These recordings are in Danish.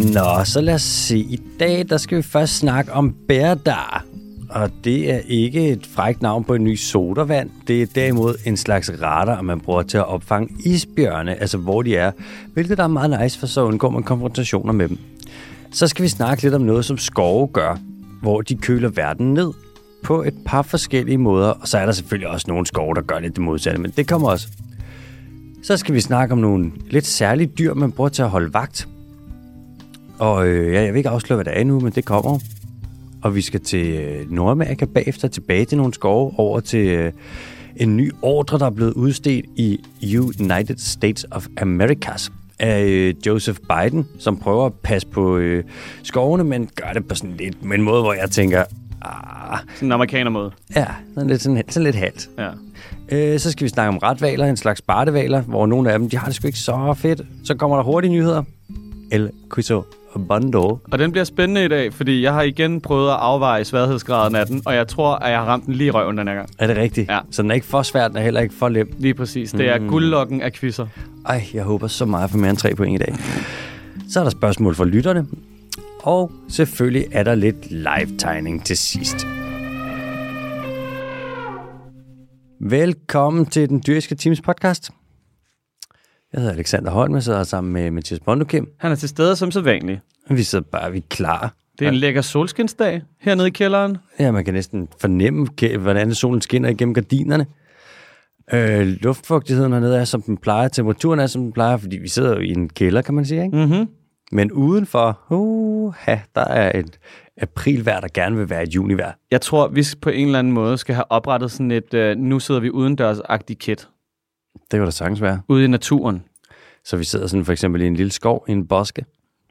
Nå, så lad os se. I dag der skal vi først snakke om bæredar. Og det er ikke et frækt navn på en ny sodavand. Det er derimod en slags radar, man bruger til at opfange isbjørne, altså hvor de er, hvilket der er meget nice, for så undgår man konfrontationer med dem. Så skal vi snakke lidt om noget, som skove gør, hvor de køler verden ned på et par forskellige måder. Og så er der selvfølgelig også nogle skove, der gør lidt det modsatte, men det kommer også. Så skal vi snakke om nogle lidt særlige dyr, man bruger til at holde vagt. Og øh, ja, jeg vil ikke afsløre, hvad det er endnu, men det kommer. Og vi skal til øh, Nordamerika bagefter, tilbage til nogle skove, over til øh, en ny ordre, der er blevet udstedt i United States of Americas af øh, Joseph Biden, som prøver at passe på øh, skovene, men gør det på sådan lidt med en måde, hvor jeg tænker, ah, Sådan en amerikaner-måde. ja, sådan lidt, sådan, sådan lidt halvt. Ja. Øh, så skal vi snakke om retvaler, en slags bartevaler, hvor nogle af dem, de har det sgu ikke så fedt. Så kommer der hurtige nyheder. El Quizo Bondo. Og den bliver spændende i dag, fordi jeg har igen prøvet at afveje sværhedsgraden af den, og jeg tror, at jeg har ramt den lige i røven den her gang. Er det rigtigt? Ja. Så den er ikke for svær, den er heller ikke for lem. Lige præcis. Det er mm. guldlokken af quizzer. Ej, jeg håber så meget for mere end tre point i dag. Så er der spørgsmål fra lytterne. Og selvfølgelig er der lidt live-tegning til sidst. Velkommen til den dyriske Teams podcast. Jeg hedder Alexander Holm, jeg sidder sammen med Mathias Bondukim. Han er til stede som så vanligt. Vi sidder bare, vi er klar. Det er en lækker solskinsdag hernede i kælderen. Ja, man kan næsten fornemme, hvordan solen skinner igennem gardinerne. Øh, luftfugtigheden hernede er, som den plejer. Temperaturen er, som den plejer, fordi vi sidder jo i en kælder, kan man sige. Ikke? Mm-hmm. Men udenfor, uh, der er et aprilvejr, der gerne vil være et junivejr. Jeg tror, vi på en eller anden måde skal have oprettet sådan et, uh, nu sidder vi udendørs-agtigt kit Det kan da sagtens være. ude i naturen. Så vi sidder sådan for eksempel i en lille skov, i en boske.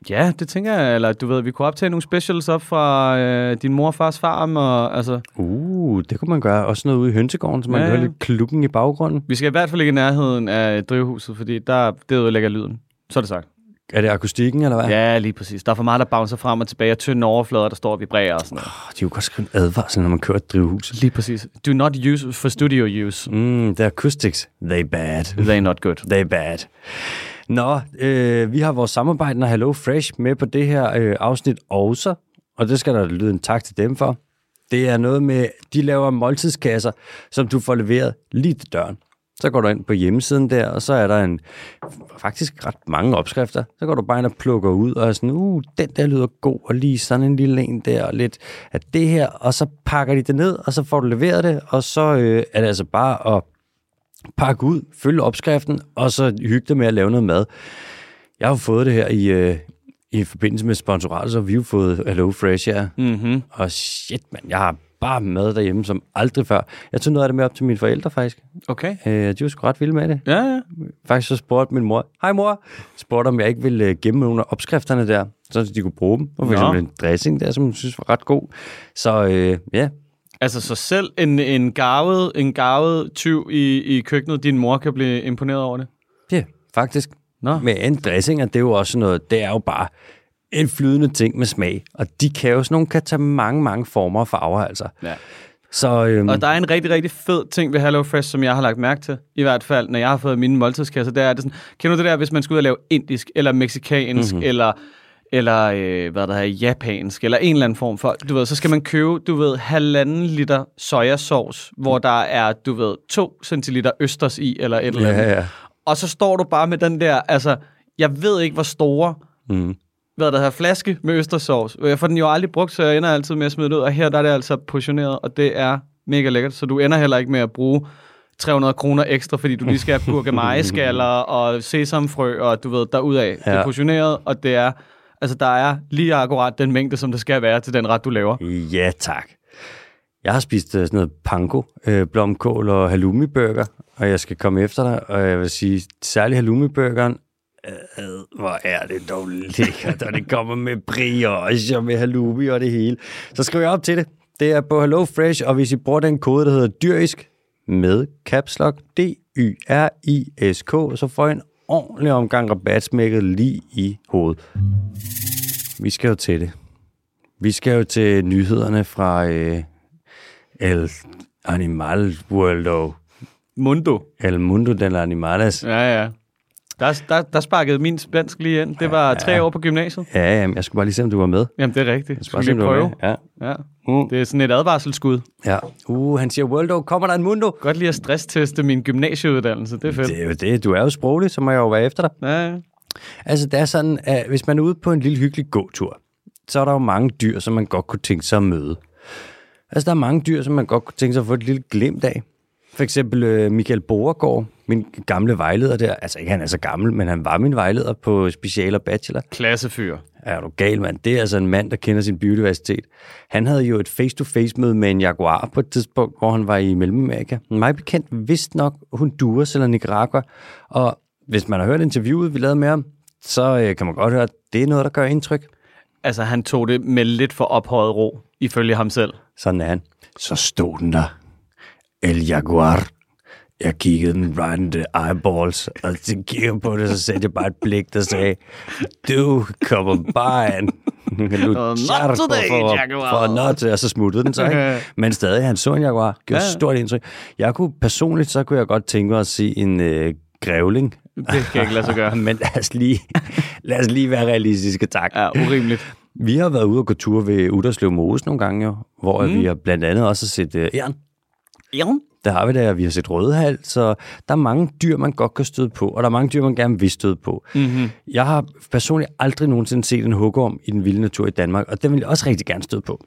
Ja, det tænker jeg. Eller du ved, vi kunne optage nogle specials op fra øh, din mor og fars farm. Og, altså, Uh, det kunne man gøre. Også noget ude i hønsegården, så man Ja, kan høre lidt klukken i baggrunden. vi skal i hvert fald ikke i nærheden af drivhuset, fordi der, det ødelægger lyden. Så er det sagt. Er det akustikken, eller hvad? Ja, lige præcis. Der er for meget, der bouncer frem og tilbage, og tynde overflader, der står og vibrerer og sådan noget. Oh, de kunne godt skrive en advarsel, når man kører et drivhus. Lige præcis. Do not use for studio use. Mm, the acoustics, they bad. They not good. They bad. Nå, øh, vi har vores samarbejdende Hello Fresh med på det her øh, afsnit også, og det skal der lyde en tak til dem for. Det er noget med, de laver måltidskasser, som du får leveret lige til døren. Så går du ind på hjemmesiden der, og så er der en faktisk ret mange opskrifter. Så går du bare ind og plukker ud, og er sådan, uh, den der lyder god, og lige sådan en lille en der, og lidt af det her, og så pakker de det ned, og så får du leveret det, og så øh, er det altså bare at pakke ud, følge opskriften, og så hygge dig med at lave noget mad. Jeg har jo fået det her i, øh, i forbindelse med sponsoratet, så har vi jo fået Hello Fresh her. Mm-hmm. Og shit, mand, jeg har bare mad derhjemme som aldrig før. Jeg tog noget af det med op til mine forældre, faktisk. Okay. Øh, de var sgu ret vilde med det. Ja, ja. Faktisk så spurgte min mor, hej mor, spurgte om jeg ikke ville øh, gemme nogle af opskrifterne der, så de kunne bruge dem. Og for Nå. eksempel en dressing der, som hun synes var ret god. Så øh, ja, Altså, så selv en, en garvet, en garvet tyv i, i køkkenet, din mor kan blive imponeret over det? ja, faktisk. Nå. Med en dressing, det er jo også noget, det er jo bare en flydende ting med smag. Og de kan jo sådan nogle, kan tage mange, mange former og farver, altså. Ja. Så øhm, Og der er en rigtig, rigtig fed ting ved HelloFresh, som jeg har lagt mærke til. I hvert fald, når jeg har fået mine måltidskasser, der er det sådan, kender du det der, hvis man skal ud og lave indisk, eller meksikansk, mm-hmm. eller eller øh, hvad der er, japansk, eller en eller anden form for, du ved, så skal man købe, du ved, halvanden liter sojasauce, hvor der er, du ved, to centiliter østers i, eller et eller andet. ja, ja. Og så står du bare med den der, altså, jeg ved ikke, hvor store, Mm. Hvad der her flaske med østersauce. Jeg får den jo aldrig brugt, så jeg ender altid med at smide det ud, og her der er det altså portioneret, og det er mega lækkert, så du ender heller ikke med at bruge 300 kroner ekstra, fordi du lige skal have gurkemejeskaller og sesamfrø, og du ved, derudad. Ja. Det er portioneret, og det er, altså der er lige akkurat den mængde, som der skal være til den ret, du laver. Ja, tak. Jeg har spist øh, sådan noget panko, øh, blomkål og halloumi-burger, og jeg skal komme efter dig, og jeg vil sige, særligt halloumi-burgeren, øh, hvor er det dog lækkert, og det kommer med brioche og med halloumi og det hele. Så skriv jeg op til det. Det er på Hello Fresh, og hvis I bruger den kode, der hedder dyrisk, med caps lock, D-Y-R-I-S-K, så får I en ordentlig omgang rabatsmækket lige i hovedet. Vi skal jo til det. Vi skal jo til nyhederne fra øh, El Animal World Mundo. El Mundo del Animales. Ja, ja. Der, der, der sparkede min spansk lige ind. Det var tre år på gymnasiet. Ja, jamen, jeg skulle bare lige se, om du var med. Jamen, det er rigtigt. Jeg skulle bare se, lige prøve? Ja. Ja. Mm. Det er sådan et advarselsskud. ja. Uh, han siger, Worldo, kommer der en mundo? Godt lige at stressteste min gymnasieuddannelse. Det er fedt. Det er jo det. Du er jo sproglig, så må jeg jo være efter dig. Ja, ja. Altså, det er sådan, at hvis man er ude på en lille hyggelig gåtur, så er der jo mange dyr, som man godt kunne tænke sig at møde. Altså, der er mange dyr, som man godt kunne tænke sig at få et lille glimt af. For eksempel øh, Michael Borgård, min gamle vejleder der. Altså, ikke han er så gammel, men han var min vejleder på special og bachelor. Klassefyr. Er du gal, mand? Det er altså en mand, der kender sin biodiversitet. Han havde jo et face-to-face-møde med en jaguar på et tidspunkt, hvor han var i Mellemamerika. Mig bekendt vidste nok Honduras eller Nicaragua. Og hvis man har hørt interviewet, vi lavede med ham, så øh, kan man godt høre, at det er noget, der gør indtryk. Altså, han tog det med lidt for ophøjet ro, ifølge ham selv. Sådan er han. Så stod den der. El Jaguar. Jeg kiggede den right in the eyeballs, og så kiggede på det, så satte jeg bare et blik, der sagde, du kommer bare an. Not today, for, Jaguar. For not, og så smuttede den så, ikke? Men stadig, han så en Jaguar. Gjorde Ja. stort indtryk. Jeg kunne personligt, så kunne jeg godt tænke mig at se en øh, grævling. Det kan ikke lade sig gøre. Men lad os lige, lad os lige være realistiske, tak. Ja, urimeligt. Vi har været ude og gå tur ved Uderslev Mose nogle gange, jo, hvor mm. vi har blandt andet også set øh, æren. Ja. Der har vi det, og vi har set rødhal, så der er mange dyr, man godt kan støde på, og der er mange dyr, man gerne vil støde på. Mm-hmm. Jeg har personligt aldrig nogensinde set en hugorm i den vilde natur i Danmark, og den vil jeg også rigtig gerne støde på.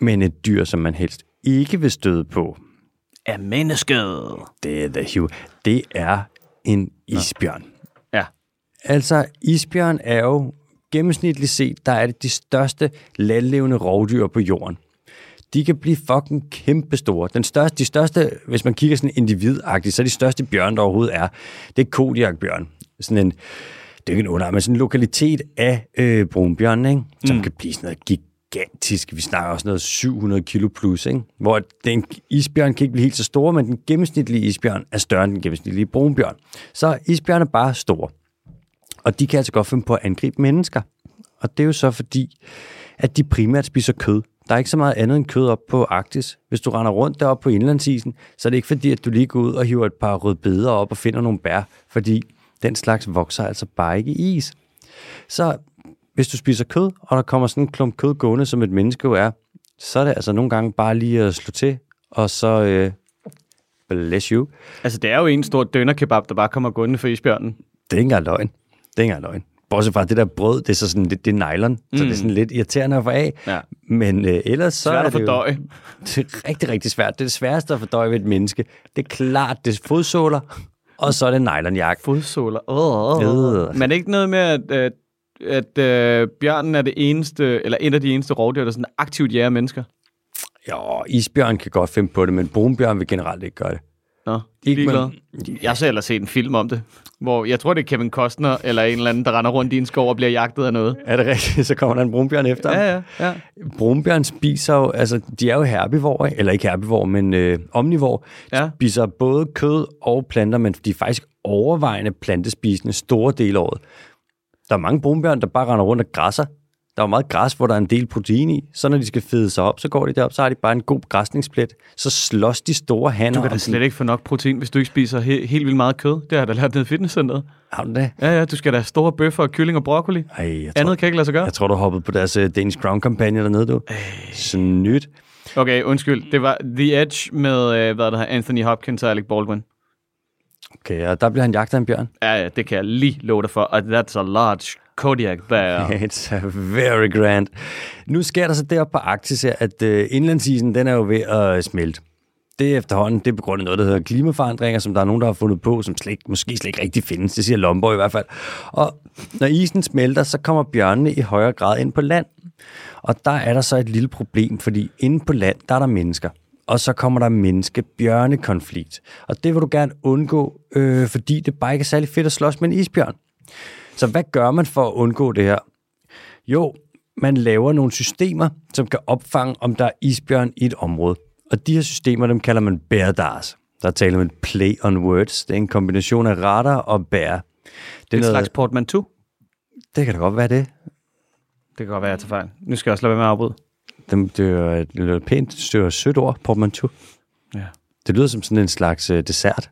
Men et dyr, som man helst ikke vil støde på, Er mennesket. det er the hue. Det er en isbjørn. Ja. Altså, isbjørn er jo gennemsnitligt set, der er det de største landlevende rovdyr på jorden. De kan blive fucking kæmpe store. Den største, de største, hvis man kigger sådan individagtigt, så er de største bjørn, der overhovedet er, det er Kodiakbjørn. Sådan en, det er ikke en under, men sådan en lokalitet af øh, brunbjørn, ikke? som mm. kan blive sådan noget gigantisk. Vi snakker også noget 700 kilo plus, ikke? hvor den isbjørn kan ikke blive helt så stor, men den gennemsnitlige isbjørn er større end den gennemsnitlige brunbjørn. Så isbjørn er bare store. Og de kan altså godt finde på at angribe mennesker. Og det er jo så fordi, at de primært spiser kød. Der er ikke så meget andet end kød op på Arktis. Hvis du render rundt deroppe på indlandsisen, så er det ikke fordi, at du lige går ud og hiver et par rødbeder op og finder nogle bær, fordi den slags vokser altså bare ikke i is. Så hvis du spiser kød, og der kommer sådan en klump kød gående, som et menneske jo er, så er det altså nogle gange bare lige at slå til, og så øh, bless you. Altså, det er jo en stor dønnerkebab, der bare kommer gående for isbjørnen. Det er ikke engang løgn. Det er ikke engang løgn. Bortset fra at det der brød, det er så sådan lidt, det er nylon, mm. så det er sådan lidt irriterende at få af. Ja. Men øh, ellers så Svært er at det jo, fordøje. det er rigtig, rigtig svært. Det er det sværeste at fordøje ved et menneske. Det er klart, det er fodsåler, og så er det nylonjakke. Fodsåler. Oh, oh. Men ikke noget med, at, at, at øh, bjørnen er det eneste, eller et af de eneste rovdyr, der sådan aktivt jager mennesker? Jo, isbjørn kan godt finde på det, men brunbjørn vil generelt ikke gøre det. Nå, Ikke ikke med- med... Jeg har så ellers set en film om det, hvor jeg tror, det er Kevin Costner eller en eller anden, der render rundt i en skov og bliver jagtet af noget. Er det rigtigt? Så kommer der en brunbjørn efter ham. Ja, ja, ja. Brunbjørn spiser jo, altså de er jo herbivore, eller ikke herbivore, men øh, omnivore. De Ja. spiser både kød og planter, men de er faktisk overvejende plantespisende store dele af året. Der er mange brunbjørn, der bare render rundt og græsser. Der er meget græs, hvor der er en del protein i. Så når de skal fede sig op, så går de derop, så har de bare en god græsningsplet. Så slås de store hanner Du kan da slet ikke få nok protein, hvis du ikke spiser he- helt vildt meget kød. Det har jeg da lært nede i fitnesscenteret. Har du det? Ja, ja, du skal da have store bøffer og kylling og broccoli. Ej, jeg tror, Andet kan ikke lade sig gøre. jeg tror, du hoppede på deres uh, Danish Crown-kampagne dernede, du. Snydt. Okay, undskyld. Det var The Edge med, øh, hvad der hedder, Anthony Hopkins og Alec Baldwin. Okay, og der bliver han jagtet af en bjørn. Ja, ja, det kan jeg lige love dig for. Og that's a large Kodiak bear. It's very grand. Nu sker der så deroppe på Arktis her, at øh, indlandsisen, den er jo ved at øh, smelte. Det er efterhånden, det er på grund af noget, der hedder klimaforandringer, som der er nogen, der har fundet på, som slet, måske slet ikke rigtig findes. Det siger Lomborg i hvert fald. Og når isen smelter, så kommer bjørnene i højere grad ind på land. Og der er der så et lille problem, fordi inde på land, der er der mennesker. Og så kommer der menneske-bjørnekonflikt. Og det vil du gerne undgå, øh, fordi det bare ikke er særlig fedt at slås med en isbjørn. Så hvad gør man for at undgå det her? Jo, man laver nogle systemer, som kan opfange, om der er isbjørn i et område. Og de her systemer, dem kalder man beardars. Der er tale om et play on words. Det er en kombination af radar og bear. Det, er En noget, slags portmanteau. det kan da godt være det. Det kan godt være, jeg tager fejl. Nu skal jeg også lade være med at afbryde. Det, det er et, pænt, det er et sødt ord, portmanteau. Ja. Det lyder som sådan en slags øh, dessert.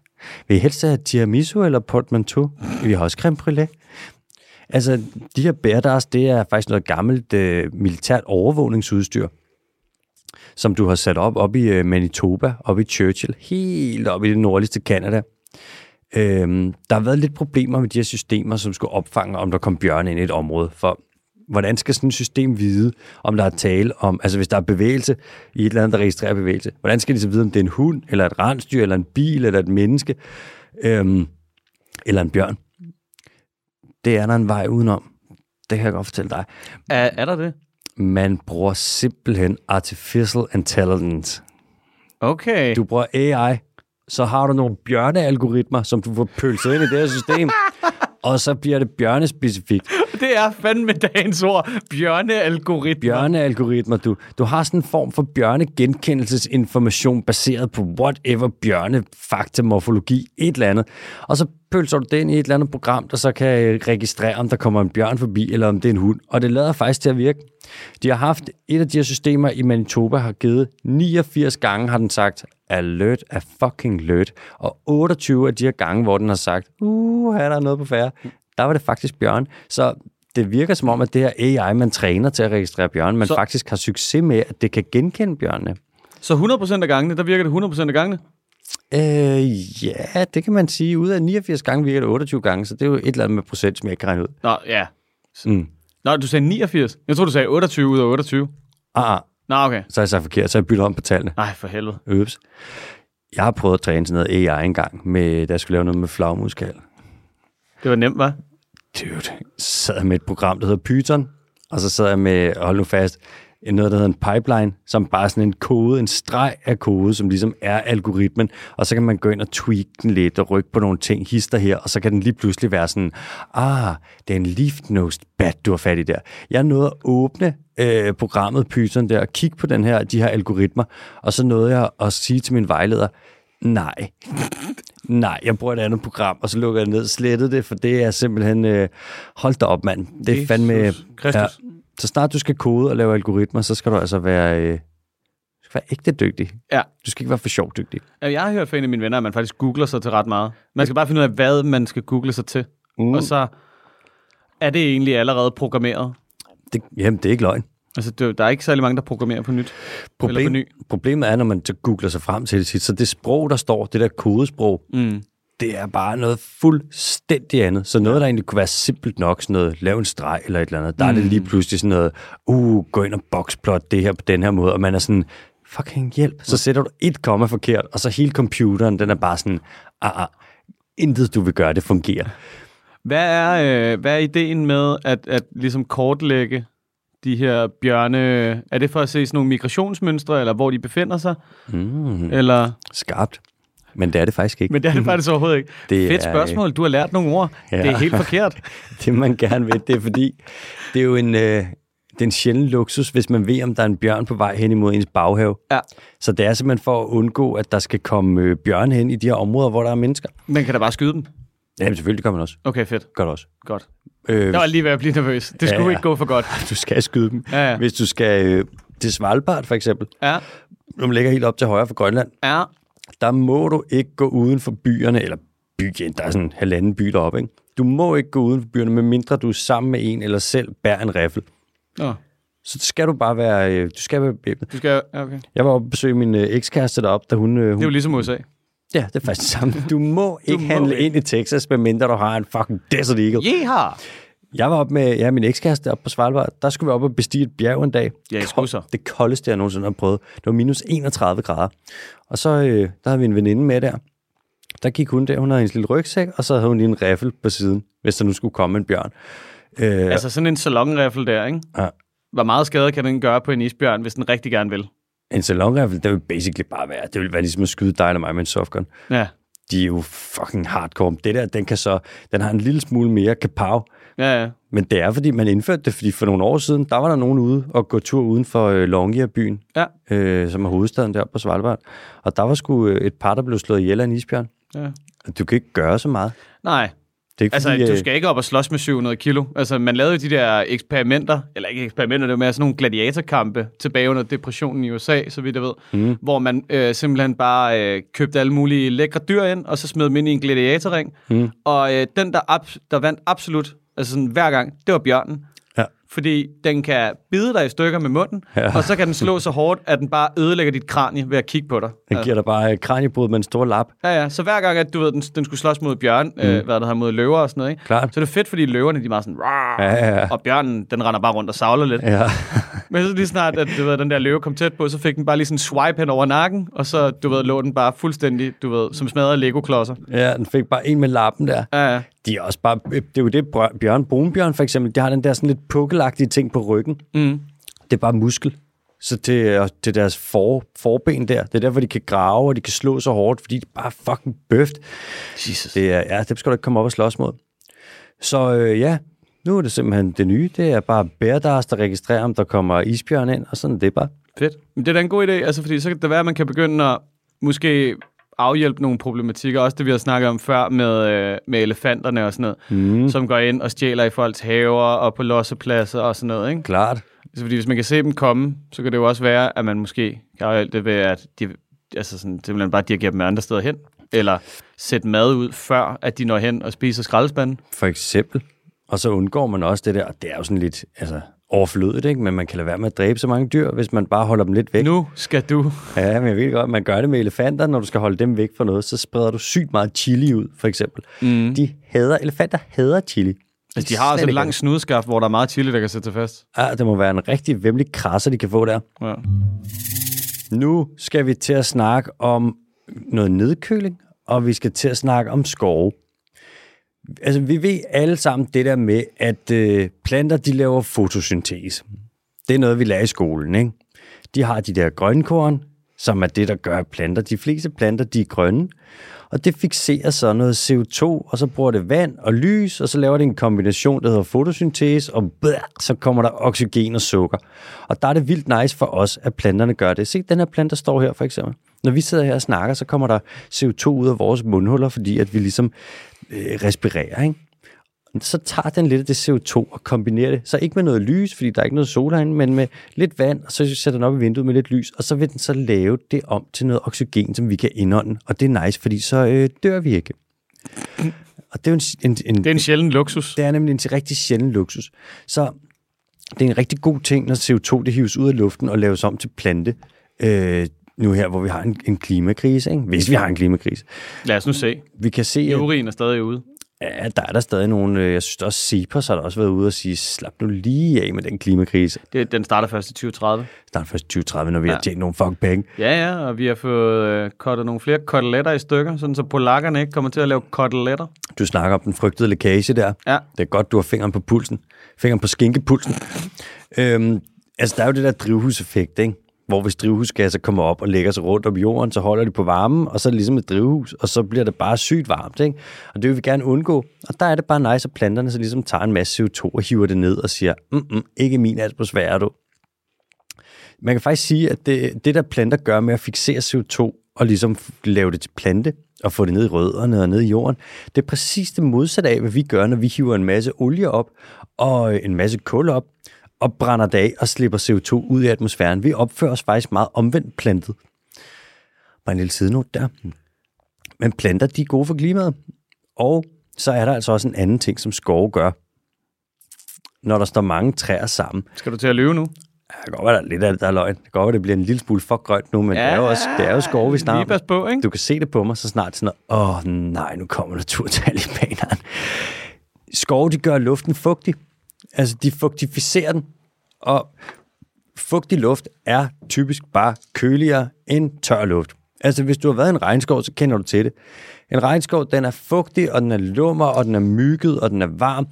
Vil I helst have tiramisu eller portmanteau? Vi har også creme brûlée. Altså, de her bærdars, det er faktisk noget gammelt øh, militært overvågningsudstyr, som du har sat op op i øh, Manitoba, op i Churchill, helt op i det nordligste Canada. Øhm, der har været lidt problemer med de her systemer, som skulle opfange, om der kom bjørne ind i et område. For hvordan skal sådan et system vide, om der er tale om, altså hvis der er bevægelse i et eller andet, der registrerer bevægelse, hvordan skal de så vide, om det er en hund, eller et rensdyr, eller en bil, eller et menneske, øhm, eller en bjørn? Det er der en vej udenom. Det kan jeg godt fortælle dig. Er, er der det? Man bruger simpelthen artificial intelligence. Okay. Du bruger AI, så har du nogle bjørnealgoritmer, som du får pølset ind i det her system, og så bliver det bjørnespecifikt. Det er fandme dagens ord. Bjørnealgoritmer. Bjørnealgoritmer, du. Du har sådan en form for bjørnegenkendelsesinformation baseret på whatever bjørnefakta, morfologi, et eller andet. Og så pølser du det ind i et eller andet program, der så kan registrere, om der kommer en bjørn forbi, eller om det er en hund. Og det lader faktisk til at virke. De har haft et af de her systemer i Manitoba, har givet 89 gange, har den sagt, alert er fucking alert. Og 28 af de her gange, hvor den har sagt, uh, her er der noget på færre, der var det faktisk bjørn. Så det virker som om, at det her AI, man træner til at registrere bjørn, man Så- så... faktisk har succes med, at det kan genkende bjørnene. Så 100% af gangene, der virker det 100% af gangene? Øh, ja, det kan man sige. Ud af 89 gange virker det 28 gange, så det er jo et eller andet med procent, som jeg kan regne ud. Nå, ja. Mm. Nå, du sagde 89. Jeg tror du sagde 28 ud af 28. Ah, ah, Nå, okay. så har jeg sagt forkert, så jeg byttet om på tallene. Nej, for helvede. Øps. Jeg har prøvet at træne sådan noget AI engang, med, da jeg skulle lave noget med flagmuskal. Det var nemt, hva'? Dude, så sad jeg med et program, der hedder Python, og så sad jeg med, hold nu fast, noget, der hedder en pipeline, som bare er sådan en kode, en streg af kode, som ligesom er algoritmen, og så kan man gå ind og tweak den lidt og rykke på nogle ting, hister her, og så kan den lige pludselig være sådan, ah, det er en leaf-nosed bat, du har fat i der. Jeg nåede at åbne øh, programmet Python der, og kigge på den her, de her algoritmer, og så nåede jeg at sige til min vejleder, nej, nej, jeg bruger et andet program, og så lukker jeg ned, slettede det, for det er simpelthen, øh, hold da op, mand. Det er Jesus fandme... Kristus. Så snart du skal kode og lave algoritmer, så skal du altså være, øh, du skal være ægte dygtig. Ja. Du skal ikke være for sjov dygtig. Jeg har hørt fra en af mine venner, at man faktisk googler sig til ret meget. Man skal bare finde ud af, hvad man skal google sig til. Mm. Og så er det egentlig allerede programmeret. Det, jamen, det er ikke løgn. Altså, det, der er ikke særlig mange, der programmerer på nyt. Eller på Problem, ny. problemet er, når man så googler sig frem til det så det sprog, der står, det der kodesprog, Mm. Det er bare noget fuldstændig andet. Så noget, der egentlig kunne være simpelt nok, sådan noget, lav en streg eller et eller andet, der mm. er det lige pludselig sådan noget, uh, gå ind og boxplot det her på den her måde, og man er sådan, fucking hjælp. Så sætter du et komma forkert, og så hele computeren, den er bare sådan, ah, ah, intet du vil gøre, det fungerer. Hvad er, øh, hvad er ideen med at, at ligesom kortlægge de her bjørne? Er det for at se sådan nogle migrationsmønstre, eller hvor de befinder sig? Mm, Eller, skarpt. Men det er det faktisk ikke. men det er det faktisk overhovedet ikke. Det Fedt er- spørgsmål. Du har lært nogle ord. Ja. Det er helt forkert. det man gerne vil, det er fordi, det er jo en, øh, det er en sjælden luksus, hvis man ved, om der er en bjørn på vej hen imod ens baghave. Ja. Så det er simpelthen for at undgå, at der skal komme øh, bjørn hen i de her områder, hvor der er mennesker. Men kan da bare skyde dem? Ja, men selvfølgelig kan man også. Okay, fedt. Gør det også. Godt. Øh, Jeg var lige ved at blive nervøs. Det skulle Ja, ja. ikke gå for godt. du skal skyde dem. Ja, ja. Hvis du skal øh, til Svalbard for eksempel, Ja, når man ligger helt op til højre for Grønland, ja. Der må du ikke gå uden for byerne, eller byen, der er sådan en halvanden by deroppe, ikke? Du må ikke gå uden for byerne, medmindre du er sammen med en, eller selv bærer en riffel. Nå, Så skal du bare være, øh, du skal være bevæbnet. du skal... Ja, okay. Jeg var oppe og besøge min øh, ekskæreste deroppe, da hun... Øh, Det hun er jo ligesom USA. Ja, det er faktisk det samme. Du må ikke må handle ikke. ind i Texas, medmindre du har en fucking Desert Eagle. Yeehaw! Jeg var oppe med ja, min ekskæreste oppe på Svalbard. Der skulle vi op og bestige et bjerg en dag. Ja, i skudser. Det koldeste, jeg nogensinde har prøvet. Det var minus 31 grader. Og så øh, der havde vi en veninde med der. Der gik hun der, hun havde en lille rygsæk, og så havde hun lige en riffel på siden, hvis der nu skulle komme en bjørn. Øh, Altså sådan en salonriffel der, ikke? Ja. Hvor meget skade kan den gøre på en isbjørn, hvis den rigtig gerne vil? en salonriffel, det vil basically bare være, det vil være ligesom at skyde dig eller mig med en softgun. Ja, De er jo fucking hardcore. Det der, den kan så, den har en lille smule mere kapav, ja, ja. Men det er, fordi man indførte det, fordi for nogle år siden, der var der nogen ude og gå tur uden for øh, Longyearbyen, Ja, øh, som er hovedstaden der på Svalbard. Og der var sgu øh, et par, der blev slået ihjel af en isbjørn. ja. Du kan ikke gøre så meget. Nej, Det er ikke Altså, fordi, du øh, skal ikke op og slås med 700 kilo. Altså, man lavede jo de der eksperimenter, eller ikke eksperimenter, det var mere sådan nogle gladiatorkampe tilbage under depressionen i USA, så vidt jeg ved, mm. hvor man øh, simpelthen bare øh, købte alle mulige lækre dyr ind, og så smed dem ind i en gladiatorring. Mm. Og øh, den, der, ab- der vandt absolut, altså sådan hver gang, det var bjørnen. Ja. Fordi den kan bide dig i stykker med munden, Ja. og så kan den slå så hårdt, at den bare ødelægger dit kranie ved at kigge på dig. Den giver dig bare øh, kraniebrud med en stor lap. Ja, ja. Så hver gang, at du ved, den, den skulle slås mod bjørn, mm. øh, hvad der hedder, mod løver og sådan noget, ikke? Klart. Så det er fedt, fordi løverne, de er meget sådan, Ja, ja, ja. og bjørnen, den render bare rundt og savler lidt. Ja. Men så lige snart, at du ved, den der løve kom tæt på, så fik den bare lige sådan en swipe hen over nakken, og så, du ved, lå den bare fuldstændig, du ved, som smadrede Lego-klodser. ja, den fik bare en med lappen der. Ja, ja. De er også bare, det er jo det, Bjørn Brunbjørn for eksempel, de har den der sådan lidt pukkelagtige ting på ryggen. Mm. Det er bare muskel. Så det det er deres for, forben der. Det er derfor, de kan grave, og de kan slå så hårdt, fordi de bare fucking bøft. Jesus. Det er, ja, dem skal du ikke komme op og slås mod. Så øh, ja, nu er det simpelthen det nye. Det er bare Bærdars, der registrerer, om der kommer isbjørn ind, og sådan er det bare. Fedt. Men det er da en god idé, altså, fordi så kan det være, at man kan begynde at måske afhjælpe nogle problematikker. Også det, vi har snakket om før med, øh, med elefanterne og sådan noget, mm. som går ind og stjæler i folks haver og på lossepladser og sådan noget. Ikke? Klart. Så fordi hvis man kan se dem komme, så kan det jo også være, at man måske kan afhjælpe det ved, at de altså sådan, simpelthen bare dirigerer dem andre steder hen. Eller sætte mad ud, før at de når hen og spiser skraldespanden. For eksempel. Og så undgår man også det der, og det er jo sådan lidt altså, overflødigt, ikke? men man kan lade være med at dræbe så mange dyr, hvis man bare holder dem lidt væk. Nu skal du... Ja, men jeg ved godt, man gør det med elefanter, når du skal holde dem væk fra noget, så spreder du sygt meget chili ud, for eksempel. Mm. De hader, elefanter hader chili. Altså, de har også Slet et langt snudskaft, hvor der er meget chili, der kan sætte sig fast. Ja, det må være en rigtig vemmelig krasser, de kan få der. Ja. Nu skal vi til at snakke om noget nedkøling, og vi skal til at snakke om skove. Altså, vi ved alle sammen det der med, at øh, planter, de laver fotosyntese. Det er noget, vi lærer i skolen, ikke? De har de der grønkorn, som er det, der gør planter. De fleste planter, de er grønne, og det fixerer så noget CO2, og så bruger det vand og lys, og så laver det en kombination, der hedder fotosyntese, og blæh, så kommer der oxygen og sukker. Og der er det vildt nice for os, at planterne gør det. Se, den her plante, der står her for eksempel. Når vi sidder her og snakker, så kommer der CO2 ud af vores mundhuller, fordi at vi ligesom øh, respirerer, ikke? så tager den lidt af det CO2 og kombinerer det. Så ikke med noget lys, fordi der er ikke noget sol herinde, men med lidt vand, og så sætter den op i vinduet med lidt lys, og så vil den så lave det om til noget oxygen, som vi kan indånde. Og det er nice, fordi så øh, dør vi ikke. Og det er en, en, en, Det er en sjælden luksus. det er nemlig en rigtig sjælden luksus. Så det er en rigtig god ting, når CO2 det hives ud af luften og laves om til plante. Øh, nu her, hvor vi har en, en klimakrise, ikke? hvis vi har en klimakrise. Lad os nu se. Vi kan se, Urin er stadig ude. Ja, der er der stadig nogle, øh, jeg synes også, Cepos har der også været ude og sige, slap nu lige af med den klimakrise. Det, den starter først i 2030. Snart først 2030, når vi ja. Har tjent nogle fuck penge. Ja, ja, og vi har fået øh, kottet nogle flere koteletter i stykker, sådan så polakkerne ikke kommer til at lave koteletter. Du snakker om den frygtede lækage der. Ja. Det er godt, du har fingeren på pulsen. Fingeren på skinkepulsen. øhm, altså, der er jo det der drivhuseffekt, ikke? Hvor hvis drivhusgasser kommer op og lægger sig rundt om jorden, så holder de på varmen, og så er det ligesom et drivhus, og så bliver det bare sygt varmt. Ikke? Og det vil vi gerne undgå. Og der er det bare nice, at planterne så ligesom tager en masse CO2 og hiver det ned og siger, mm, mm, ikke min atmosfære, du. Man kan faktisk sige, at det, det der planter gør med at fixere CO2 og ligesom lave det til plante og få det ned i rødderne og ned i jorden, det er præcis det modsatte af, hvad vi gør, når vi hiver en masse olie op og en masse kul op og brænder det af og slipper CO2 ud i atmosfæren. Vi opfører os faktisk meget omvendt plantet. Bare en lille sidenote der. Men planter, de er gode for klimaet. Og så er der altså også en anden ting, som skove gør. Når der står mange træer sammen, Skal du til at løbe nu? Ja, det kan godt være, der er lidt af det, der er løgn. Det kan godt være, det bliver en lille smule for grønt nu, men ja, det er jo også det er jo skove, vi Lige pas om. på, ikke? Du kan se det på mig, så snart sådan noget, åh nej, nu kommer naturtalibaneren. Skove, de gør luften fugtig. Altså, de fugtificerer den. Og fugtig luft er typisk bare køligere end tør luft. Altså, hvis du har været i en regnskov, så kender du til det. En regnskov, den er fugtig, og den er lummer, og den er mygget, og den er varm.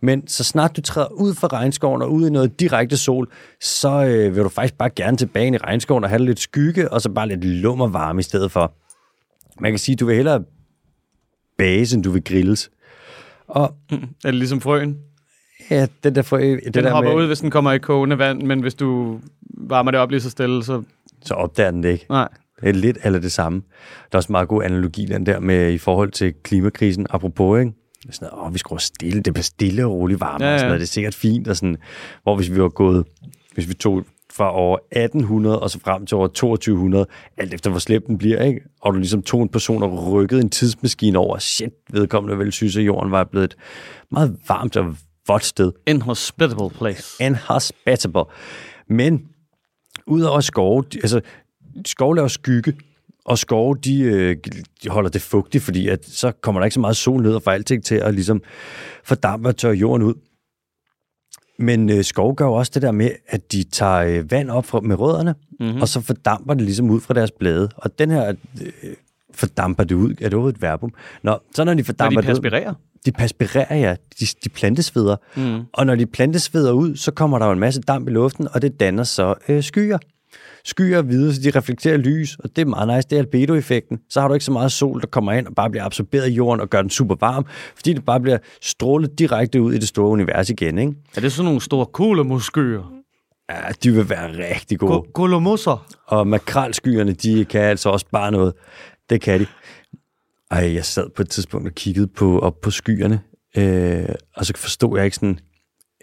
Men så snart du træder ud fra regnskoven og ud i noget direkte sol, så øh, vil du faktisk bare gerne tilbage ind i regnskoven og have lidt skygge, og så bare lidt lummer varme i stedet for. Man kan sige, at du vil hellere base, end du vil grilles. Og Er det ligesom frøen? Ja, det der, for, det Den der hopper med, ud, hvis den kommer i kogende vand, men hvis du varmer det op lige så stille, så... så opdager den det ikke. Nej. Det er lidt eller det samme. Der er også en meget god analogi den der med i forhold til klimakrisen. Apropos, ikke? sådan noget, åh, vi skruer stille, det bliver stille og roligt varme, Ja, ja, og sådan noget, det er sikkert fint, og sådan, hvor hvis vi var gået, hvis vi tog fra år 1800 og så frem til år 2200, alt efter hvor slemt den bliver, ikke? og du ligesom tog en person og rykkede en tidsmaskine over, shit, vedkommende vel synes, at jorden var blevet et meget varmt og vådt sted. Inhospitable place. Inhospitable. Men udover skove, de- altså skove laver skygge, og skove, de, øh, de holder det fugtigt, fordi at så kommer der ikke så meget sol ned og får alting til at ligesom fordampe og tørre jorden ud. Men øh, skove gør jo også det der med, at de tager øh, vand op fra, med rødderne, mm-hmm. og så fordamper det ligesom ud fra deres blade. Og den her øh, fordamper det ud, er det overhovedet et verbum? Nå, så når de Når fordamper de det ud, perspirerer. De perspirerer, ja. De, de plantesveder. Mm. Og når de plantesveder ud, så kommer der jo en masse damp i luften, og det danner så øh, skyer. Skyer er hvide, så de reflekterer lys, og det er meget nice. Det er albedo-effekten. Så har du ikke så meget sol, der kommer ind og bare bliver absorberet i jorden og gør den super varm, fordi det bare bliver strålet direkte ud i det store univers igen. Ikke? Er det sådan nogle store kolomuskyer? Ja, de vil være rigtig gode. Kolomosser. Og makralskyerne, de kan altså også bare noget. Det kan de. Ej, jeg sad på et tidspunkt og kiggede på, op på skyerne, øh, og så forstod jeg ikke sådan,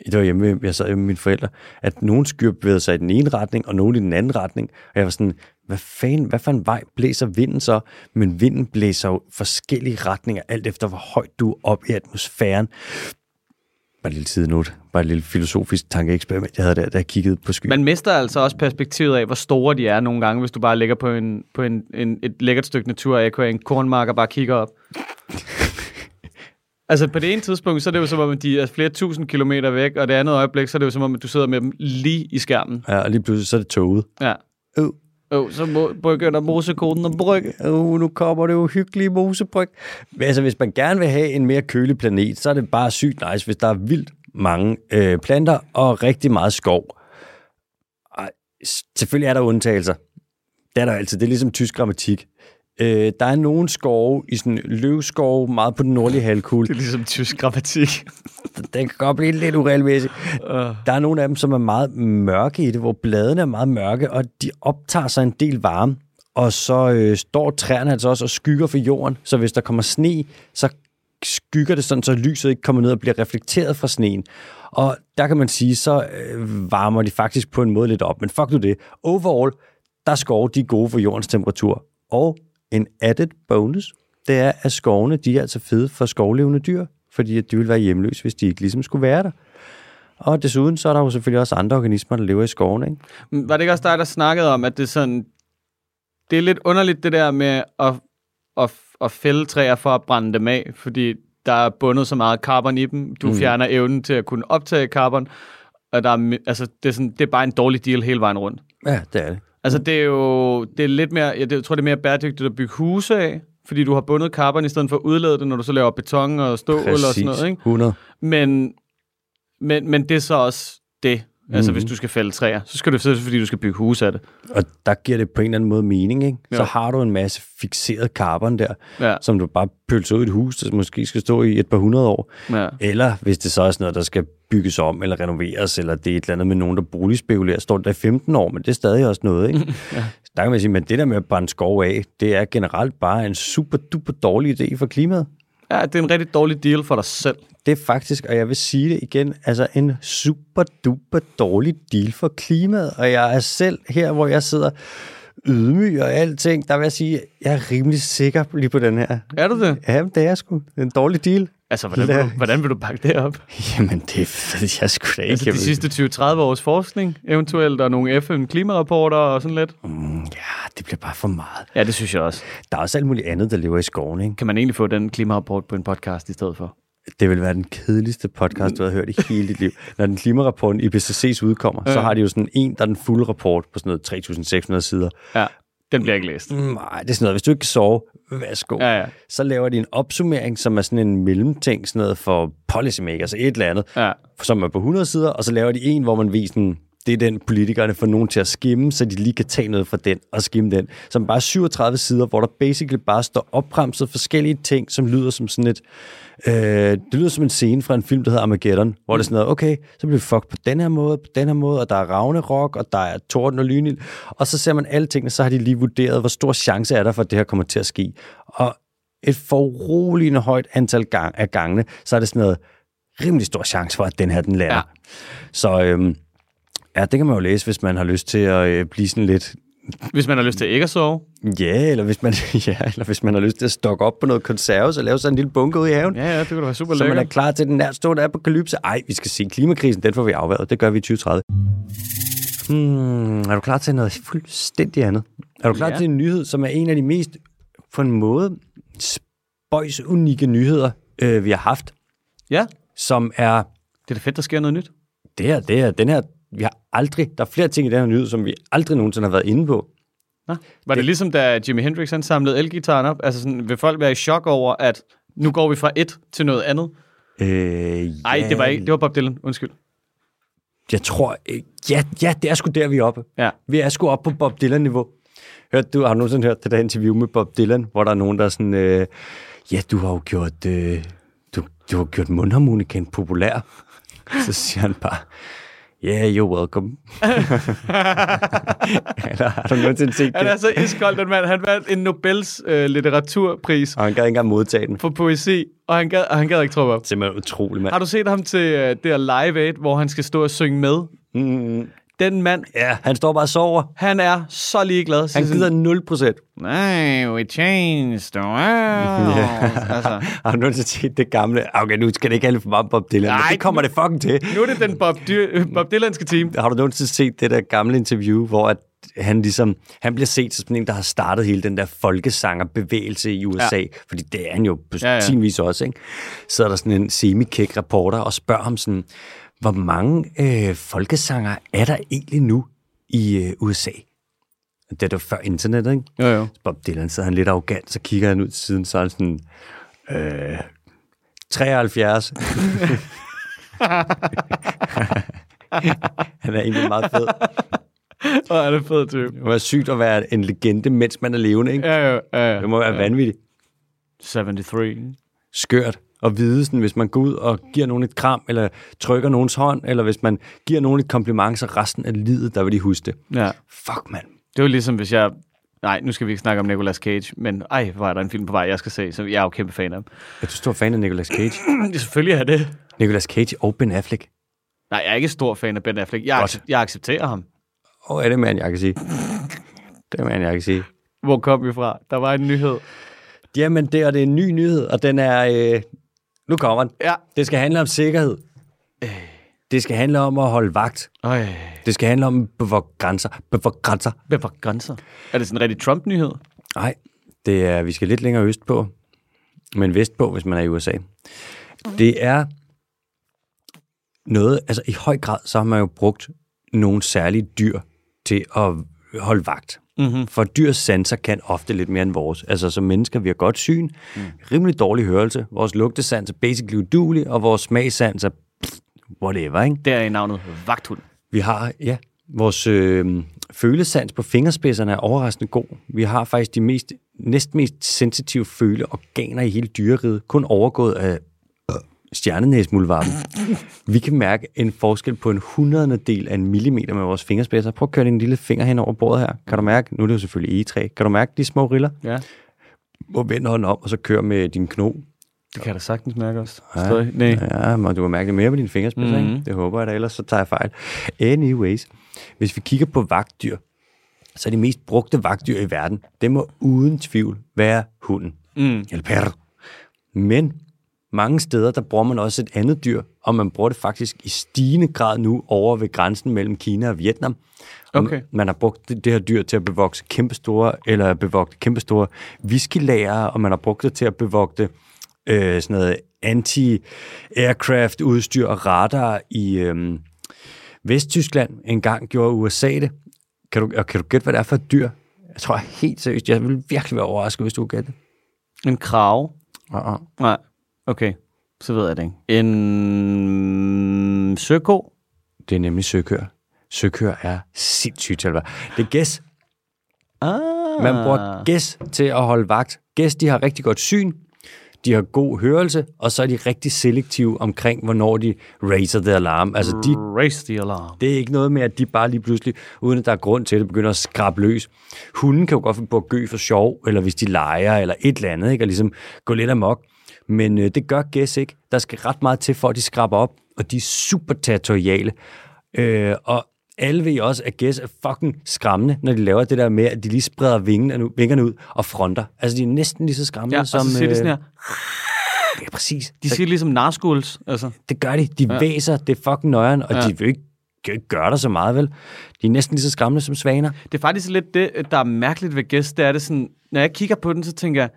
det var hjemme, jeg sad hjemme med mine forældre, at nogle skyer bevægede sig i den ene retning, og nogle i den anden retning. Og jeg var sådan, hvad fanden, hvad for en vej blæser vinden så? Men vinden blæser jo forskellige retninger, alt efter hvor højt du er op i atmosfæren. Bare et lille sidenote, bare et lille filosofisk tankeeksperiment, jeg havde der, jeg kiggede på skyer. Man mister altså også perspektivet af, hvor store de er nogle gange, hvis du bare ligger på, en, på en, en, et lækkert stykke natur, AK, en kornmark og bare kigger op. altså på det ene tidspunkt, så er det jo som om, at de er flere tusind kilometer væk, og det andet øjeblik, så er det jo som om, at du sidder med dem lige i skærmen. Ja, og lige pludselig så er det toget. Ja. Øh. Oh, så må, begynder mosekoden at brygge. Uh, nu kommer det jo hyggelige mosebryg. Men altså, hvis man gerne vil have en mere kølig planet, så er det bare sygt nice, hvis der er vildt mange øh, planter og rigtig meget skov. Og selvfølgelig er der undtagelser. Det er der altid. Det er ligesom tysk grammatik. Øh, der er nogle skove i sådan løvskov, meget på den nordlige halvkugle. Det er ligesom tysk grammatik. Den kan godt blive lidt uregelmæssig. Uh, Der er nogle af dem, som er meget mørke i det, hvor bladene er meget mørke, og de optager sig en del varme. Og så øh, står træerne altså også og skygger for jorden, så hvis der kommer sne, så skygger det sådan, så lyset ikke kommer ned og bliver reflekteret fra sneen. Og der kan man sige, så øh, varmer de faktisk på en måde lidt op. Men fuck nu det. Overall, der er skove, de er gode for jordens temperatur. Og en added bonus, det er, at skovene, de er altså fede for skovlevende dyr, fordi at de vil være hjemløse, hvis de ikke ligesom skulle være der. Og desuden så er der jo selvfølgelig også andre organismer, der lever i skovene. Ikke? var det ikke også dig, der snakkede om, at det er sådan... Det er lidt underligt, det der med at, at, at fælde træer for at brænde dem af, fordi der er bundet så meget carbon i dem. Du mm. fjerner evnen til at kunne optage carbon, og der er, altså, det, er sådan, det er bare en dårlig deal hele vejen rundt. Ja, det er det. Altså, det er jo det er lidt mere, jeg, tror, det er mere bæredygtigt at bygge huse af, fordi du har bundet carbon i stedet for at udlede det, når du så laver beton og stål og sådan noget, ikke? 100. Men, men, men det er så også det. Altså, Mhm. hvis du skal fælde træer, så skal du så fordi du skal bygge huse af det. Og der giver det på en eller anden måde mening. Ikke? Så Jo. har du en masse fixeret carbon der, Ja, som du bare pølser ud i et hus, der måske skal stå i et par hundrede år. ja. Eller hvis det så er sådan noget, der skal bygges om eller renoveres, eller det er et eller andet med nogen, der boligspekulerer, står der i 15 år, men det er stadig også noget. Ikke? ja. Der kan man sige, men det der med at brænde skov af, det er generelt bare en super duper dårlig idé for klimaet. ja, det er en rigtig dårlig deal for dig selv. Det er faktisk, og jeg vil sige det igen, altså en super duper dårlig deal for klimaet. Og jeg er selv her, hvor jeg sidder ydmyg og alting, der vil jeg sige, jeg er rimelig sikker lige på den her. Er du det? Ja, det er sgu en dårlig deal. Altså, hvordan vil, du, hvordan vil du bakke det op? Jamen, det ved jeg sgu da ikke. Altså, de sidste 20-30 års forskning, eventuelt, og nogle FN-klimarapporter og sådan lidt. Mm, ja, det bliver bare for meget. Ja, det synes jeg også. Der er også alt muligt andet, der lever i skoven, ikke? Kan man egentlig få den klimarapport på en podcast i stedet for? Det vil være den kedeligste podcast, du har hørt i hele dit liv. Når den klimarapporten IPCC's udkommer, så Ja. har de jo sådan en, der er den fulde rapport på sådan noget 3.600 sider. Ja, den bliver ikke læst. Mm, Nej, det er sådan noget, hvis du ikke kan sove, værsgo. Ja, ja. Så laver de en opsummering, som er sådan en mellemting, sådan noget for policymakers, et eller andet, Ja, som er på 100 sider, og så laver de en, hvor man viser sådan, det er den, politikerne får nogen til at skimme, så de lige kan tage noget fra den og skimme den. Som bare er 37 sider, hvor der basically bare står opremset forskellige ting, som lyder som sådan et... Øh, det lyder som en scene fra en film, der hedder Armageddon, hvor det er sådan noget, okay, så bliver vi fucked på den her måde, på den her måde, og der er Ragnarok, og der er torden og lynild, og så ser man alle tingene, så har de lige vurderet, hvor stor chance er der for, at det her kommer til at ske. Og et foruroligende højt antal gang, af gangene, så er det sådan noget rimelig stor chance for, at den her, den lander. Ja. Så øhm, ja, det kan man jo læse, hvis man har lyst til at øh, blive sådan lidt Hvis man har lyst til ikke at sove. Ja, eller hvis man, ja, eller hvis man har lyst til at stokke op på noget konserves og lave sådan en lille bunke ud i haven. Ja, Ja, det kunne da være super så man er lækkert. klar til den nærstående apokalypse. Ej, vi skal se klimakrisen, den får vi afværet. Det gør vi i 2030. Hmm, er du klar til noget fuldstændig andet? Er du klar Ja. til en nyhed, som er en af de mest, på en måde, spøjs unikke nyheder, øh, vi har haft, Ja, som er, det er da fedt, der sker noget nyt. det her, det her, den her, vi har aldrig, der er flere ting i den her nyhed, som vi aldrig nogensinde har været inde på. Nå. Var det, det ligesom, da Jimi Hendrix han samlede elgitaren op? Altså sådan, vil folk være i chok over, at nu går vi fra et til noget andet? Øh, Nej, ja, det var ikke. Det var Bob Dylan. Undskyld. Jeg tror, øh, ja, ja, det er sgu der, vi er oppe. Ja. Vi er sgu oppe på Bob Dylan-niveau. Hørte du, har du nogensinde hørt det der interview med Bob Dylan, hvor der er nogen, der er sådan, øh, ja, du har jo gjort, øh, du, du har gjort mundharmonikan populær. Så siger han bare, yeah, you're welcome. Eller har du nogensinde set Han det? er så iskold, den mand. Han vandt en Nobels øh, litteraturpris Og han gad ikke engang modtage den. for poesi, og han gad, og han gad ikke tro op. Simpelthen utrolig, mand. Har du set ham til øh, det her Live Aid, hvor han skal stå og synge med? Mm, Den mand, ja, han står bare og sover. han er så ligeglad. Han gider 0 procent. Nej, we changed the world. Ja. altså, Har du nogensinde set det gamle? Okay, nu skal det ikke alle for meget Bob Dylan, Nej, det kommer det fucking til. nu er det den Bob, Dy- Bob Dylanske team. Har du nogensinde set det der gamle interview, hvor at han ligesom, han bliver set som sådan en, der har startet hele den der folkesangerbevægelse i USA, ja. fordi det er han jo på Ja, ja, ja. ja. sin vis også, ikke? Så er der sådan en semi-kæk reporter og spørger ham sådan, hvor mange øh, folkesanger er der egentlig nu i øh, USA? Det er jo før internettet, ikke? Jo, jo. Bob Dylan, så han lidt arrogant, så kigger han ud til siden, så er han sådan, øh, 73. han er egentlig meget fed. Og er det fed type. Det må være sygt at være en legende, mens man er levende, ikke? Ja, ja, ja. ja. Det må være vanvittigt. 73. Skørt at vide, sådan, hvis man går ud og giver nogen et kram, eller trykker nogens hånd, eller hvis man giver nogen et kompliment, så resten af livet, der vil de huske det. Ja. Fuck, mand. Det var ligesom, hvis jeg... Nej, nu skal vi ikke snakke om Nicolas Cage, men ej, hvor er der en film på vej, jeg skal se, så jeg er jo kæmpe fan af ham. Er du stor fan af Nicolas Cage? Det selvfølgelig er det. Nicolas Cage og Ben Affleck. Nej, jeg er ikke stor fan af Ben Affleck. Jeg, accept- jeg accepterer ham. Åh, er det mand, jeg kan sige. Det er mand, jeg kan sige. Hvor kom vi fra? Der var en nyhed. Jamen, det er, det er en ny nyhed, og den er... Øh, nu kommer den. Ja. Det skal handle om sikkerhed. Det skal handle om at holde vagt. Øj. Det skal handle om bevogte grænser. Bevogte grænser. Var grænser? Er det sådan en rigtig Trump-nyhed? Nej, det er, vi skal lidt længere øst på, men vest på, hvis man er i USA. Det er noget, altså i høj grad, så har man jo brugt nogle særlige dyr til at holde vagt. Mm-hmm. For dyrs sanser kan ofte lidt mere end vores. Altså som mennesker, vi har godt syn, mm. rimelig dårlig hørelse, vores lugtesans er basically udulig, og vores smagsans er pff, whatever, ikke? Det er navnet vagthund. Vi har, ja, vores øh, følesans på fingerspidserne er overraskende god. Vi har faktisk de mest, næst mest sensitive føleorganer i hele dyreriget, kun overgået af stjernenæsmuldvarpen. Vi kan mærke en forskel på en hundredende del af en millimeter med vores fingerspidser. Prøv at køre din lille finger hen over bordet her. Kan du mærke, nu er det jo selvfølgelig egetræ, kan du mærke de små riller? Ja, Hvor vend hånden om, og så kør med din kno. det kan jeg da sagtens mærke også. Stadig. Nej. Ja, men du kan mærke det mere på dine fingerspidser, Mhm. mm-hmm. ikke? Det håber jeg da, ellers så tager jeg fejl. Anyways, hvis vi kigger på vagtdyr, så er de mest brugte vagtdyr i verden, det må uden tvivl være hunden. Mm. Eller perro. Men mange steder, der bruger man også et andet dyr, og man bruger det faktisk i stigende grad nu over ved grænsen mellem Kina og Vietnam. Og Okay. Man har brugt det, det her dyr til at bevogte kæmpestore, eller bevogte kæmpestore whiskylager, og man har brugt det til at bevogte øh, sådan noget anti-aircraft udstyr og radar i øh, Vesttyskland. En gang gjorde USA det. Kan du, og kan du gætte, hvad det er for et dyr? Jeg tror helt seriøst, jeg ville virkelig være overrasket, hvis du kunne gætte det. En krav. Uh-uh. Nej. Okay. Så ved jeg det ikke. En søko. Det er nemlig søkør. Søkør er sindssygt være. Det er gæs. Ah. Man bruger gæs til at holde vagt. Gæs, de har rigtig godt syn. de har god hørelse, og så er de rigtig selektive omkring, hvornår de raiser the alarm. Altså, de, Raise the alarm. det er ikke noget med, at de bare lige pludselig, uden at der er grund til det, begynder at skrabe løs. Hunden kan jo godt finde på at gø for sjov, eller hvis de leger, eller et eller andet, ikke? og ligesom gå lidt amok. Men øh, det gør gæs ikke. Der skal ret meget til, for at de skraber op, og de er super territoriale. Øh, og alle ved også, at gæs er fucking skræmmende, når de laver det der med, at de lige spreder vingerne, vingerne ud og fronter. Altså, de er næsten lige så skræmmende Ja, som... så siger de sådan her. øh, ja, præcis. De siger ligesom narschools. Altså. Det gør de. De ja. væser, det er fucking nøjeren, og Ja. ja. de vil ikke, kan jo ikke gøre så meget, vel? De er næsten lige så skræmmende som svaner. Det er faktisk lidt det, der er mærkeligt ved gæst. Det er det sådan, når jeg kigger på den, så tænker jeg,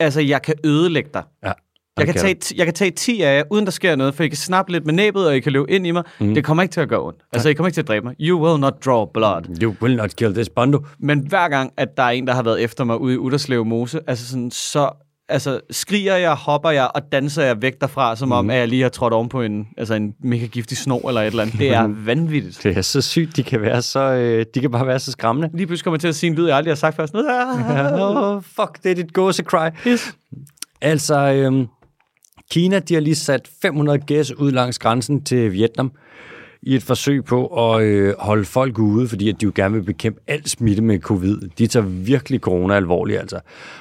altså, jeg kan ødelægge dig. Ja. Jeg kan, tage, ti- jeg kan tage 10 af jer, uden der sker noget, for I kan snappe lidt med næbet, og I kan løbe ind i mig. Mm. Det kommer ikke til at gøre ondt. Altså, I kommer ikke til at dræbe mig. You will not draw blood. You will not kill this bondo. Men hver gang, at der er en, der har været efter mig ude i Utterslev Mose, altså sådan, så altså, skriger jeg, hopper jeg og danser jeg væk derfra, som om, at jeg lige har trådt oven på en, altså en mega giftig snor eller et eller andet. Det er vanvittigt. Det er så sygt, de kan være så, øh, de kan bare være så skræmmende. Lige pludselig kommer til at sige en lyd, jeg aldrig har sagt før. Sådan, Åh, oh, fuck, det er dit gåsecry. Yes. Altså, øhm, Kina, de har lige sat 500 gæs ud langs grænsen til Vietnam i et forsøg på at øh, holde folk ude, fordi at de jo gerne vil bekæmpe al smitte med covid. De tager virkelig corona alvorligt, altså.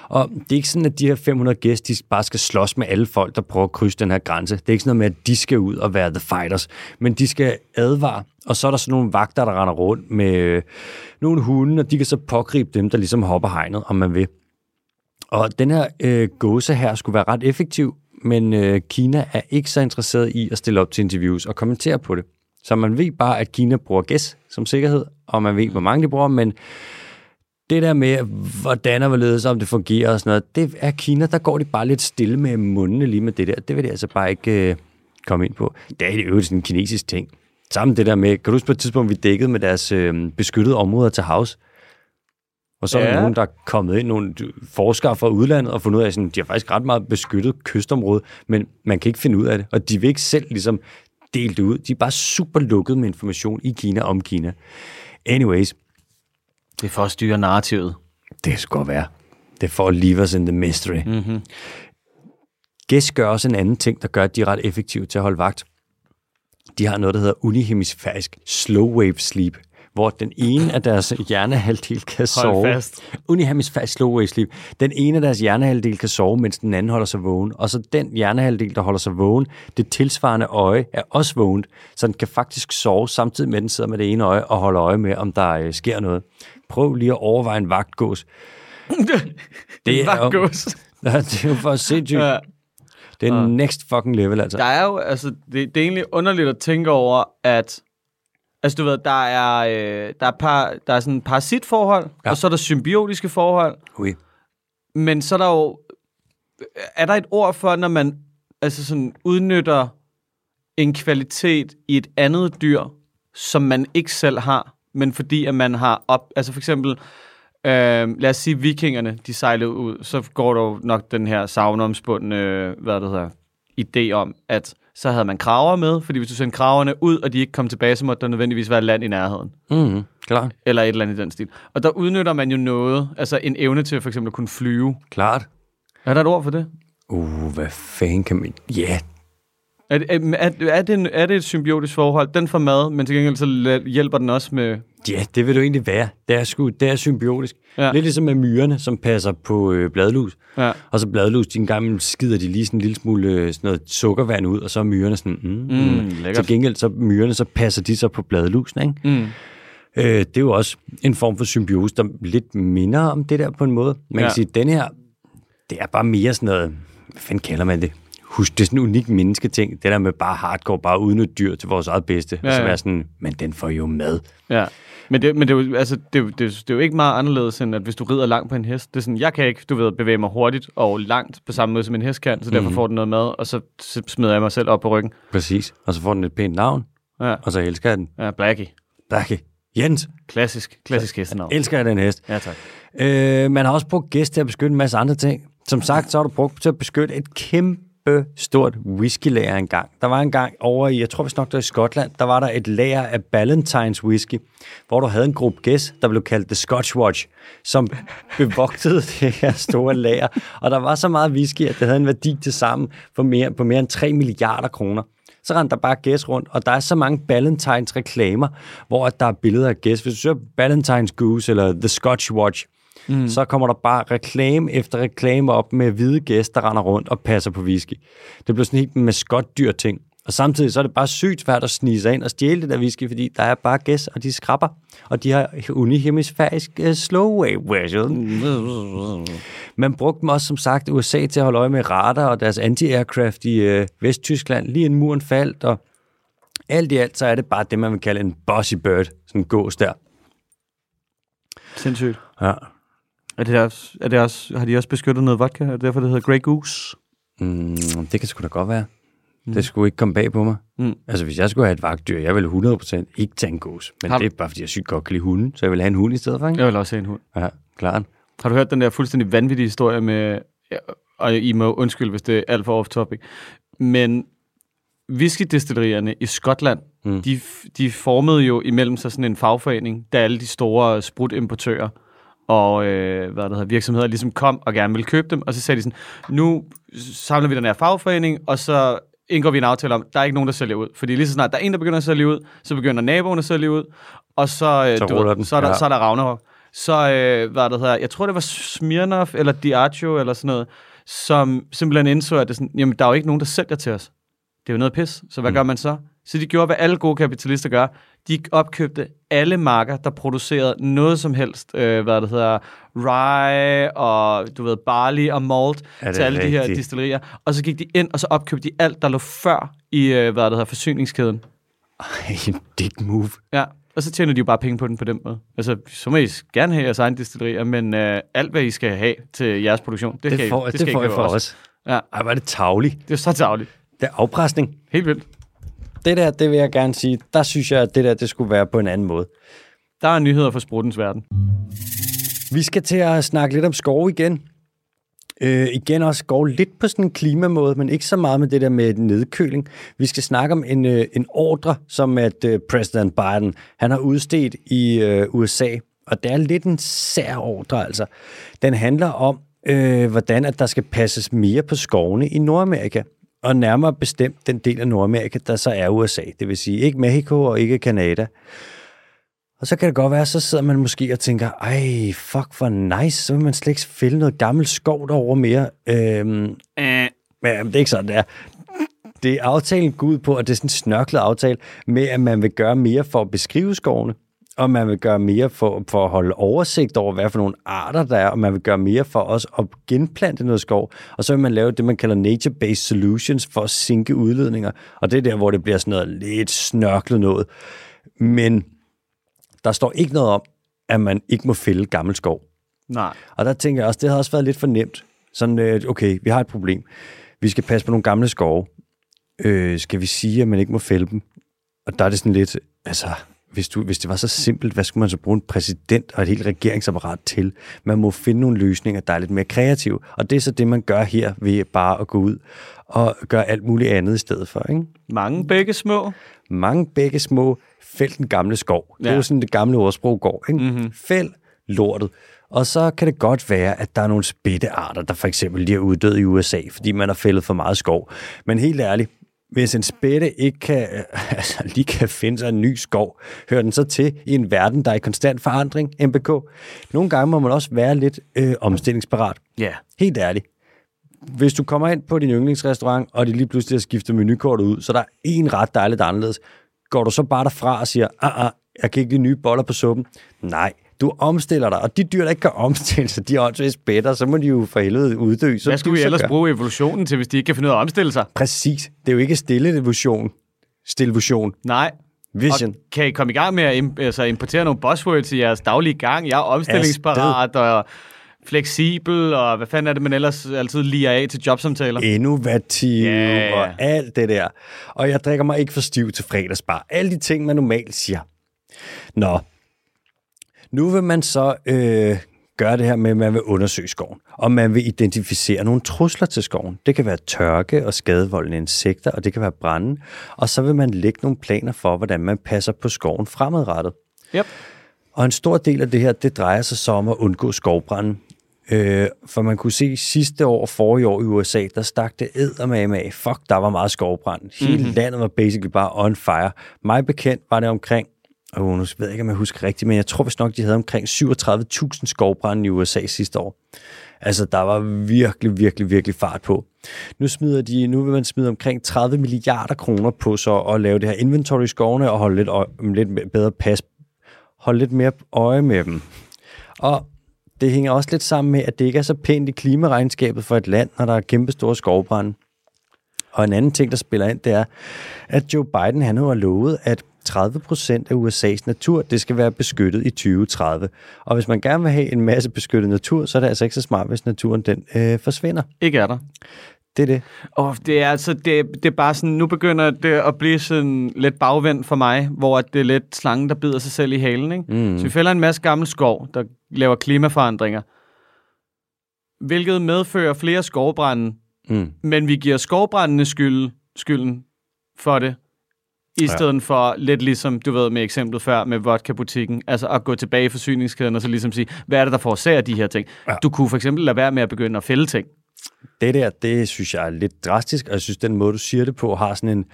Og det er ikke sådan, at de her 500 gæster, de bare skal slås med alle folk, der prøver at krydse den her grænse. Det er ikke sådan noget med, at de skal ud og være the fighters, men de skal advare, og så er der sådan nogle vagter, der render rundt med øh, nogle hunde, og de kan så pågribe dem, der ligesom hopper hegnet, om man vil. Og den her øh, gåse her skulle være ret effektiv, men øh, Kina er ikke så interesseret i at stille op til interviews og kommentere på det. Så man ved bare, at Kina bruger gæs som sikkerhed, og man ved, hvor mange de bruger, men det der med, hvordan og hvorledes, om det fungerer og sådan noget, det er Kina, der går de bare lidt stille med mundene lige med det der. Det vil de altså bare ikke øh, komme ind på. Det er i øvrigt sådan en kinesisk ting. Sammen det der med, kan du huske på et tidspunkt, vi dækkede med deres øh, beskyttede områder til havs? Og så er der Ja. nogen, der er kommet ind, nogle forskere fra udlandet, og fundet ud af, at sådan, de har faktisk ret meget beskyttet kystområde, men man kan ikke finde ud af det, og de vil ikke selv ligesom dele det ud. De er bare super lukket med information i Kina om Kina. Anyways, Det er for at styre narrativet. det skal godt være. Det er for at leave us in the mystery. Mm-hmm. Gæs gør også en anden ting, der gør, at de er ret effektive til at holde vagt. De har noget, der hedder unihemisfærisk slow wave sleep, hvor den ene af deres hjernehalvdel kan sove. fast. Unihemisfærisk slow wave sleep. Den ene af deres hjernehalvdel kan sove, mens den anden holder sig vågen. Og så den hjernehalvdel, der holder sig vågen, det tilsvarende øje er også vågent, så den kan faktisk sove samtidig med, at den sidder med det ene øje og holder øje med, om der øh, sker noget. Prøv lige at overveje en vagtgås. Det er, Vagtgås. Det er jo for sindssygt. Ja. Det er next fucking level, altså. Der er jo, altså, det, det er egentlig underligt at tænke over, at, altså du ved, der er, øh, der er, par, der er sådan parasitforhold, ja. Og så er der symbiotiske forhold, Ui. men så er der jo, er der et ord for, når man altså sådan udnytter en kvalitet i et andet dyr, som man ikke selv har, men fordi at man har op, altså for eksempel, øh, lad os sige vikingerne, de sejlede ud, så går der jo nok den her savnomspundne, øh, hvad det hedder, idé om, at så havde man kraver med, fordi hvis du sendte kraverne ud, og de ikke kom tilbage, så måtte der nødvendigvis være land i nærheden. Mm, klart. Eller et eller andet i den stil. Og der udnytter man jo noget, altså en evne til for eksempel at kunne flyve. Klart. Er der et ord for det? Uh, hvad fanden kan man... Ja, Er, det- er, er, er, det, en, er det et symbiotisk forhold? Den får mad, men til gengæld så hjælper den også med... ja, det vil du egentlig være. Det er, sgu, det er symbiotisk. Ja. Lidt ligesom med myrerne, som passer på øh, bladlus. Ja. Og så bladlus, de en gang skider de lige sådan en lille smule øh, sådan noget sukkervand ud, og så er myrerne sådan... Mm, mm. Mm, lækkert. Til gengæld, så myrerne, så passer de så på bladlusen, ikke? Mm. Øh, det er jo også en form for symbiose, der lidt minder om det der på en måde. Man Ja. kan sige, at den her, det er bare mere sådan noget, hvad fanden kalder man det? Husk, det er sådan en unik mennesketing. Det der med bare hardcore, bare uden et dyr til vores eget bedste. Ja, Ja, og så ja. være sådan, men den får jo mad. Ja. Men, det, men det, er jo, altså, det, er jo- det, er jo- det er jo ikke meget anderledes, end at hvis du rider langt på en hest. Det er sådan, jeg kan ikke, du ved, bevæge mig hurtigt og langt på samme måde, som en hest kan, så derfor får den noget mad, og så smider jeg mig selv op på ryggen. Præcis. Og så får den et pænt navn, Ja, og så elsker jeg den. ja Blackie. Blackie. Jens, Klassisk, klassisk hestenavn. elsker jeg den hest. Ja, tak. Øh, man har også brugt gæst til at beskytte en masse andre ting. Som sagt, så har du brugt til at beskytte et kæmpe kæmpe stort whiskylager engang. Der var engang over i, jeg tror vist nok der i Skotland, der var der et lager af Ballantines whisky, hvor du havde en gruppe gæst, der blev kaldt The Scotch Watch, som bevogtede det her store lager. Og der var så meget whisky, at det havde en værdi til sammen for mere, på mere end 3 milliarder kroner så rendte der bare gæs rundt, og der er så mange Ballantines reklamer, hvor der er billeder af gæs. Hvis du søger Ballantines Goose eller The Scotch Watch, mm. så kommer der bare reklame efter reklame op med hvide gæster, der render rundt og passer på whisky. Det bliver sådan helt maskotdyr ting. Og samtidig så er det bare sygt svært at snige sig ind og stjæle det der whisky, fordi der er bare gæs, og de skrapper. Og de har unihemisfærisk uh, slow wave version. Man brugte dem også, som sagt, USA til at holde øje med radar og deres anti-aircraft i uh, Vesttyskland, lige inden muren faldt, og alt i alt, så er det bare det, man vil kalde en bossy bird, sådan en gås der. Sindssygt. Ja. Er det også, er det også, har de også beskyttet noget vodka? Er det derfor, det hedder Grey Goose? Mm, det kan sgu da godt være. Mm. Det skulle ikke komme bag på mig. Mm. Altså, hvis jeg skulle have et vagtdyr, jeg ville 100% ikke tage en gås. Men har det er bare, fordi jeg sygt godt kan lide hunden, så jeg vil have en hund i stedet for, ikke? Jeg vil også have en hund. Ja, klart. Har du hørt den der fuldstændig vanvittige historie med, og I må undskylde, hvis det er alt for off-topic, men whiskydestillerierne i Skotland, mm. de, de formede jo imellem sig sådan en fagforening, da alle de store sprutimportører og øh, hvad det hedder, virksomheder ligesom kom og gerne ville købe dem, og så sagde de sådan, nu samler vi den her fagforening, og så indgår vi en aftale om, der er ikke nogen, der sælger ud. Fordi lige så snart der er en, der begynder at sælge ud, så begynder naboen at sælge ud, og så, øh, Så du, den, så, er der, ja. så er der Ragnarok. Så, øh, hvad det hedder, jeg tror, det var Smirnoff eller Diageo eller sådan noget, som simpelthen indså, at det sådan, jamen, der er jo ikke nogen, der sælger til os. Det er jo noget pis. Så hvad mm. gør man så? Så de gjorde, hvad alle gode kapitalister gør. De opkøbte alle marker, der producerede noget som helst, øh, hvad det hedder, rye og du ved, barley og malt til alle de her rigtigt? distillerier. Og så gik de ind, og så opkøbte de alt, der lå før i, øh, hvad det hedder, forsyningskæden. Ej, dick move. Ja, og så tjener de jo bare penge på den på den måde. Altså, så må I gerne have jeres egen distillerier, men øh, alt, hvad I skal have til jeres produktion, det, Det, skal, får, I, det, skal det I får købe for også. os. Ja, Ej, hvor er det tavligt. det er så tavligt. Det er afpresning. Helt vildt. Det der, det vil jeg gerne sige, der synes jeg, at det der, det skulle være på en anden måde. Der er nyheder fra spruttens verden. Vi skal til at snakke lidt om skov igen. Øh, igen også skov lidt på sådan en klimamåde, men ikke så meget med det der med nedkøling. Vi skal snakke om en, øh, en ordre, som at øh, præsident Biden han har udstedt i øh, USA. Og det er lidt en sær ordre, altså. Den handler om, øh, hvordan at der skal passes mere på skovene i Nordamerika. Og nærmere bestemt den del af Nordamerika, der så er USA. Det vil sige ikke Mexico og ikke Canada. Og så kan det godt være, så sidder man måske og tænker, ej, fuck for nice, så vil man slet ikke fælde noget gammelt skov derovre mere. Øhm, Øh, men det er ikke sådan, det er. Det er aftalen går ud på, at det er sådan en snørklet aftale med, at man vil gøre mere for at beskrive skovene, og man vil gøre mere for, for at holde oversigt over, hvad for nogle arter der er, og man vil gøre mere for også at genplante noget skov, og så vil man lave det, man kalder nature-based solutions for at sinke udledninger, og det er der, hvor det bliver sådan noget lidt snørklet noget. Men der står ikke noget om, at man ikke må fælde gammel skov. nej. Og der tænker jeg også, det har også været lidt for nemt. Sådan, øh, okay, vi har et problem. Vi skal passe på nogle gamle skove. Øh, skal vi sige, at man ikke må fælde dem? Og der er det sådan lidt, altså, hvis, du, hvis det var så simpelt, hvad skulle man så bruge en præsident og et helt regeringsapparat til? Man må finde nogle løsninger, der er lidt mere kreative. Og det er så det, man gør her ved bare at gå ud og gøre alt muligt andet i stedet for. Ikke? Mange begge små. mange begge små, fæld den gamle skov. Det er Ja. jo sådan, det gamle ordsprog går. Ikke? Mhm. Mm-hmm. Fæld lortet. Og så kan det godt være, at der er nogle spættearter, der for eksempel lige er uddød i USA, fordi man har fældet for meget skov. Men helt ærligt, hvis en spætte ikke kan, altså, lige kan finde sig en ny skov, hører den så til i en verden, der er i konstant forandring, MBK? Nogle gange må man også være lidt øh, omstillingsparat. Ja. Helt ærligt. Hvis du kommer ind på din yndlingsrestaurant, og de lige pludselig har skiftet menukortet ud, så der er en ret, der er lidt anderledes. Går du så bare derfra og siger, ah, ah, jeg kan ikke lide nye boller på suppen? Nej, du omstiller dig, og de dyr, der ikke kan omstille sig, de er åndssvagt spætter, så må de jo for helvede uddø. Så Hvad skulle vi ellers gøre. bruge evolutionen til, hvis de ikke kan finde ud af at omstille sig? Præcis. Det er jo ikke stille evolution. Stillevution. Nej. Vision. Og kan I komme i gang med at im- altså, importere nogle buzzwords i jeres daglige gang? Jeg er omstillingsparat og fleksibel, og hvad fanden er det, man ellers altid liger af til jobsamtaler? innovativ yeah. og alt det der. Og jeg drikker mig ikke for stiv til fredagsbar. Alle de ting, man normalt siger. Nå, nu vil man så øh, gøre det her med, at man vil undersøge skoven, og man vil identificere nogle trusler til skoven. Det kan være tørke og skadevoldende insekter, og det kan være brænde. Og så vil man lægge nogle planer for, hvordan man passer på skoven fremadrettet. Yep. Og en stor del af det her, det drejer sig så om at undgå skovbrænde. Øh, for man kunne se sidste år og forrige år i USA, der stak det eddermame af. Fuck, der var meget skovbrand. Hele mm-hmm. landet var basically bare on fire. Mig bekendt var det omkring, oh, nu ved jeg ikke, om jeg husker rigtigt, men jeg tror vist nok, de havde omkring 37.000 skovbrænde i USA sidste år. Altså, der var virkelig, virkelig, virkelig fart på. Nu, smider de, nu vil man smide omkring 30 milliarder kroner på så at lave det her inventory i skovene og holde lidt, øje, lidt bedre pas, holde lidt mere øje med dem. Og det hænger også lidt sammen med, at det ikke er så pænt i klimaregnskabet for et land, når der er kæmpe store skovbrænde. Og en anden ting, der spiller ind, det er, at Joe Biden han har lovet, at 30 procent af USA's natur, det skal være beskyttet i 2030. Og hvis man gerne vil have en masse beskyttet natur, så er det altså ikke så smart, hvis naturen den øh, forsvinder. Ikke er der. Det er det. Og det er altså, det, det er bare sådan, nu begynder det at blive sådan lidt bagvendt for mig, hvor det er lidt slangen, der bider sig selv i halen, ikke? Mm. Så vi fælder en masse gammel skov, der laver klimaforandringer, hvilket medfører flere skovbrænde, mm. men vi giver skovbrændene skyld, skylden for det, i stedet ja. for lidt ligesom, du ved med eksemplet før med vodka-butikken, altså at gå tilbage i forsyningskæden og så ligesom sige, hvad er det, der forårsager de her ting? Ja. Du kunne for eksempel lade være med at begynde at fælde ting. Det der, det synes jeg er lidt drastisk, og jeg synes, den måde, du siger det på, har sådan en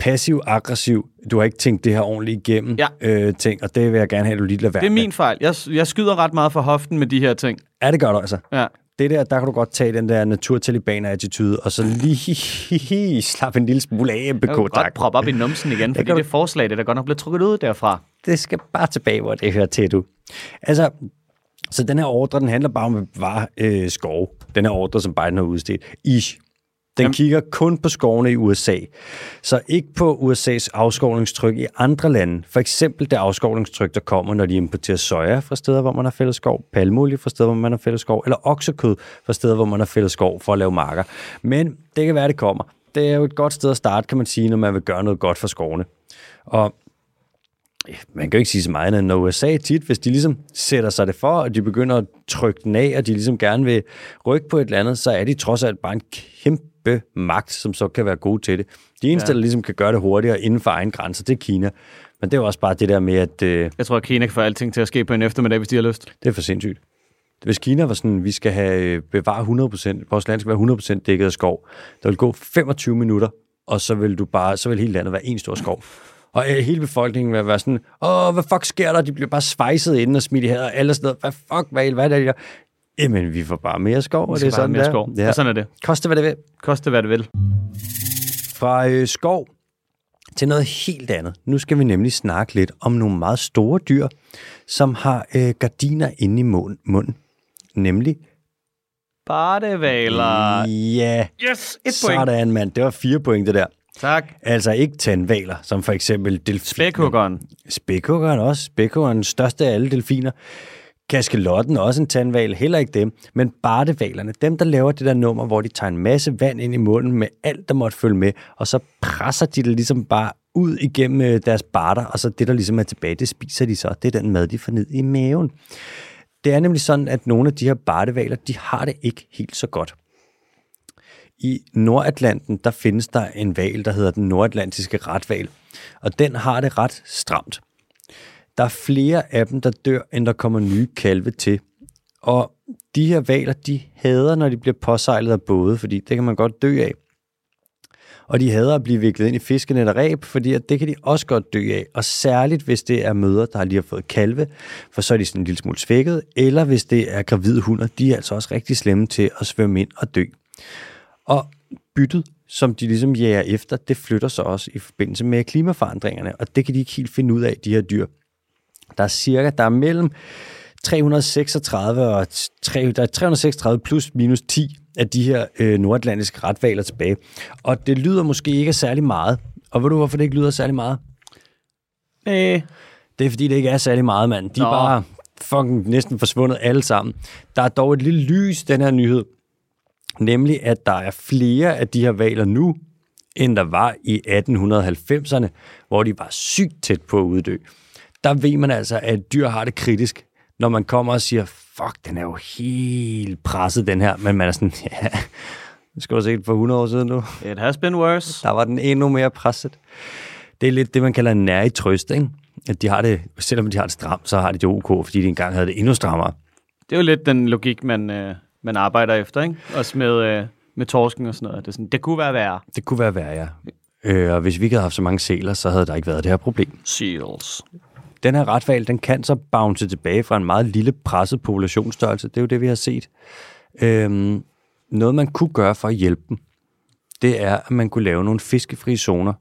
passiv-aggressiv, du har ikke tænkt det her ordentligt igennem ja. øh, ting, og det vil jeg gerne have, at du lige lader være Det er min fejl. Jeg, jeg skyder ret meget for hoften med de her ting. Ja, det gør du altså. Ja. Det der, der kan du godt tage den der naturtalibaner-attitude, og så lige slappe en lille smule af, BK. Jeg kan godt proppe op i numsen igen, fordi det, det forslag, det der godt nok blevet trukket ud derfra. Det skal bare tilbage, hvor det hører til, du. Altså, så den her ordre, den handler bare om at bevare øh, skov. Den her ordre, som Biden har udstedt. Ish. Den Jamen. kigger kun på skovene i USA, så ikke på USA's afskovningstryk i andre lande. For eksempel det afskovningstryk, der kommer, når de importerer soja fra steder, hvor man har fælles skov, palmolie fra steder, hvor man har fælles skov, eller oksekød fra steder, hvor man har fælles skov for at lave marker. Men det kan være, det kommer. Det er jo et godt sted at starte, kan man sige, når man vil gøre noget godt for skovene. Og man kan jo ikke sige så meget, end når USA tit, hvis de ligesom sætter sig det for, og de begynder at trykke den af, og de ligesom gerne vil rykke på et eller andet, så er de trods alt bare en kæmpe magt, som så kan være gode til det. De eneste, ja. der ligesom kan gøre det hurtigere inden for egen grænser, det er Kina. Men det er jo også bare det der med, at... Øh, Jeg tror, at Kina kan få alting til at ske på en eftermiddag, hvis de har lyst. Det er for sindssygt. Hvis Kina var sådan, vi skal have øh, bevare 100%, vores land skal være 100% dækket af skov, der vil gå 25 minutter, og så vil du bare, så vil hele landet være en stor skov. Og øh, hele befolkningen vil være sådan, åh, hvad fuck sker der? De bliver bare svejset inden og smidt i her, og alle steder. Hvad fuck, hvad, hvad er det, der? Jamen, vi får bare mere skov, og det er sådan, mere der. skov. Ja. Og sådan er det. Koste hvad det vil. Koste hvad det vil. Fra øh, skov til noget helt andet. Nu skal vi nemlig snakke lidt om nogle meget store dyr, som har øh, gardiner inde i munden. Nemlig Bartevaler. Ja. Yes, et point. Sådan, mand. Det var fire point, det der. Tak. Altså ikke tandvaler, som for eksempel delfiner. Spækhuggeren. Spækhuggeren også. Spækhuggeren største af alle delfiner. Kaskelotten også en tandval, heller ikke dem. Men bartevalerne, dem der laver det der nummer, hvor de tager en masse vand ind i munden med alt, der måtte følge med, og så presser de det ligesom bare ud igennem øh, deres barter, og så det, der ligesom er tilbage, det spiser de så. Det er den mad, de får ned i maven. Det er nemlig sådan, at nogle af de her bartevaler, de har det ikke helt så godt. I Nordatlanten, der findes der en val, der hedder den nordatlantiske retval, og den har det ret stramt. Der er flere af dem, der dør, end der kommer nye kalve til. Og de her valer, de hader, når de bliver påsejlet af både, fordi det kan man godt dø af. Og de hader at blive viklet ind i fiskenet og ræb, fordi at det kan de også godt dø af. Og særligt, hvis det er møder, der lige har fået kalve, for så er de sådan en lille smule svækket. Eller hvis det er gravide hunder, de er altså også rigtig slemme til at svømme ind og dø. Og byttet, som de ligesom jager efter, det flytter sig også i forbindelse med klimaforandringerne, og det kan de ikke helt finde ud af, de her dyr. Der er cirka, der er mellem 336 og 3, der er 336 plus minus 10 af de her øh, nordatlantiske retvaler tilbage. Og det lyder måske ikke særlig meget. Og ved du, hvorfor det ikke lyder særlig meget? Øh. Det er, fordi det ikke er særlig meget, mand. De er Nå. bare fucking næsten forsvundet alle sammen. Der er dog et lille lys, den her nyhed. Nemlig, at der er flere af de her valer nu, end der var i 1890'erne, hvor de var sygt tæt på at uddø. Der ved man altså, at dyr har det kritisk, når man kommer og siger, fuck, den er jo helt presset, den her. Men man er sådan, ja, det skal du se for 100 år siden nu. It has been worse. Der var den endnu mere presset. Det er lidt det, man kalder en nær i trøst, ikke? At de har det, selvom de har det stramt, så har de det ok, fordi de engang havde det endnu strammere. Det er jo lidt den logik, man, øh, man arbejder efter, ikke? Også med, øh, med torsken og sådan noget. Det, er sådan, det kunne være værre. Det kunne være værre, ja. Øh, og hvis vi ikke havde haft så mange sæler, så havde der ikke været det her problem. Seals. Den her retval, den kan så bounce tilbage fra en meget lille presset populationsstørrelse. Det er jo det, vi har set. Øhm, noget, man kunne gøre for at hjælpe dem, det er, at man kunne lave nogle fiskefrie zoner.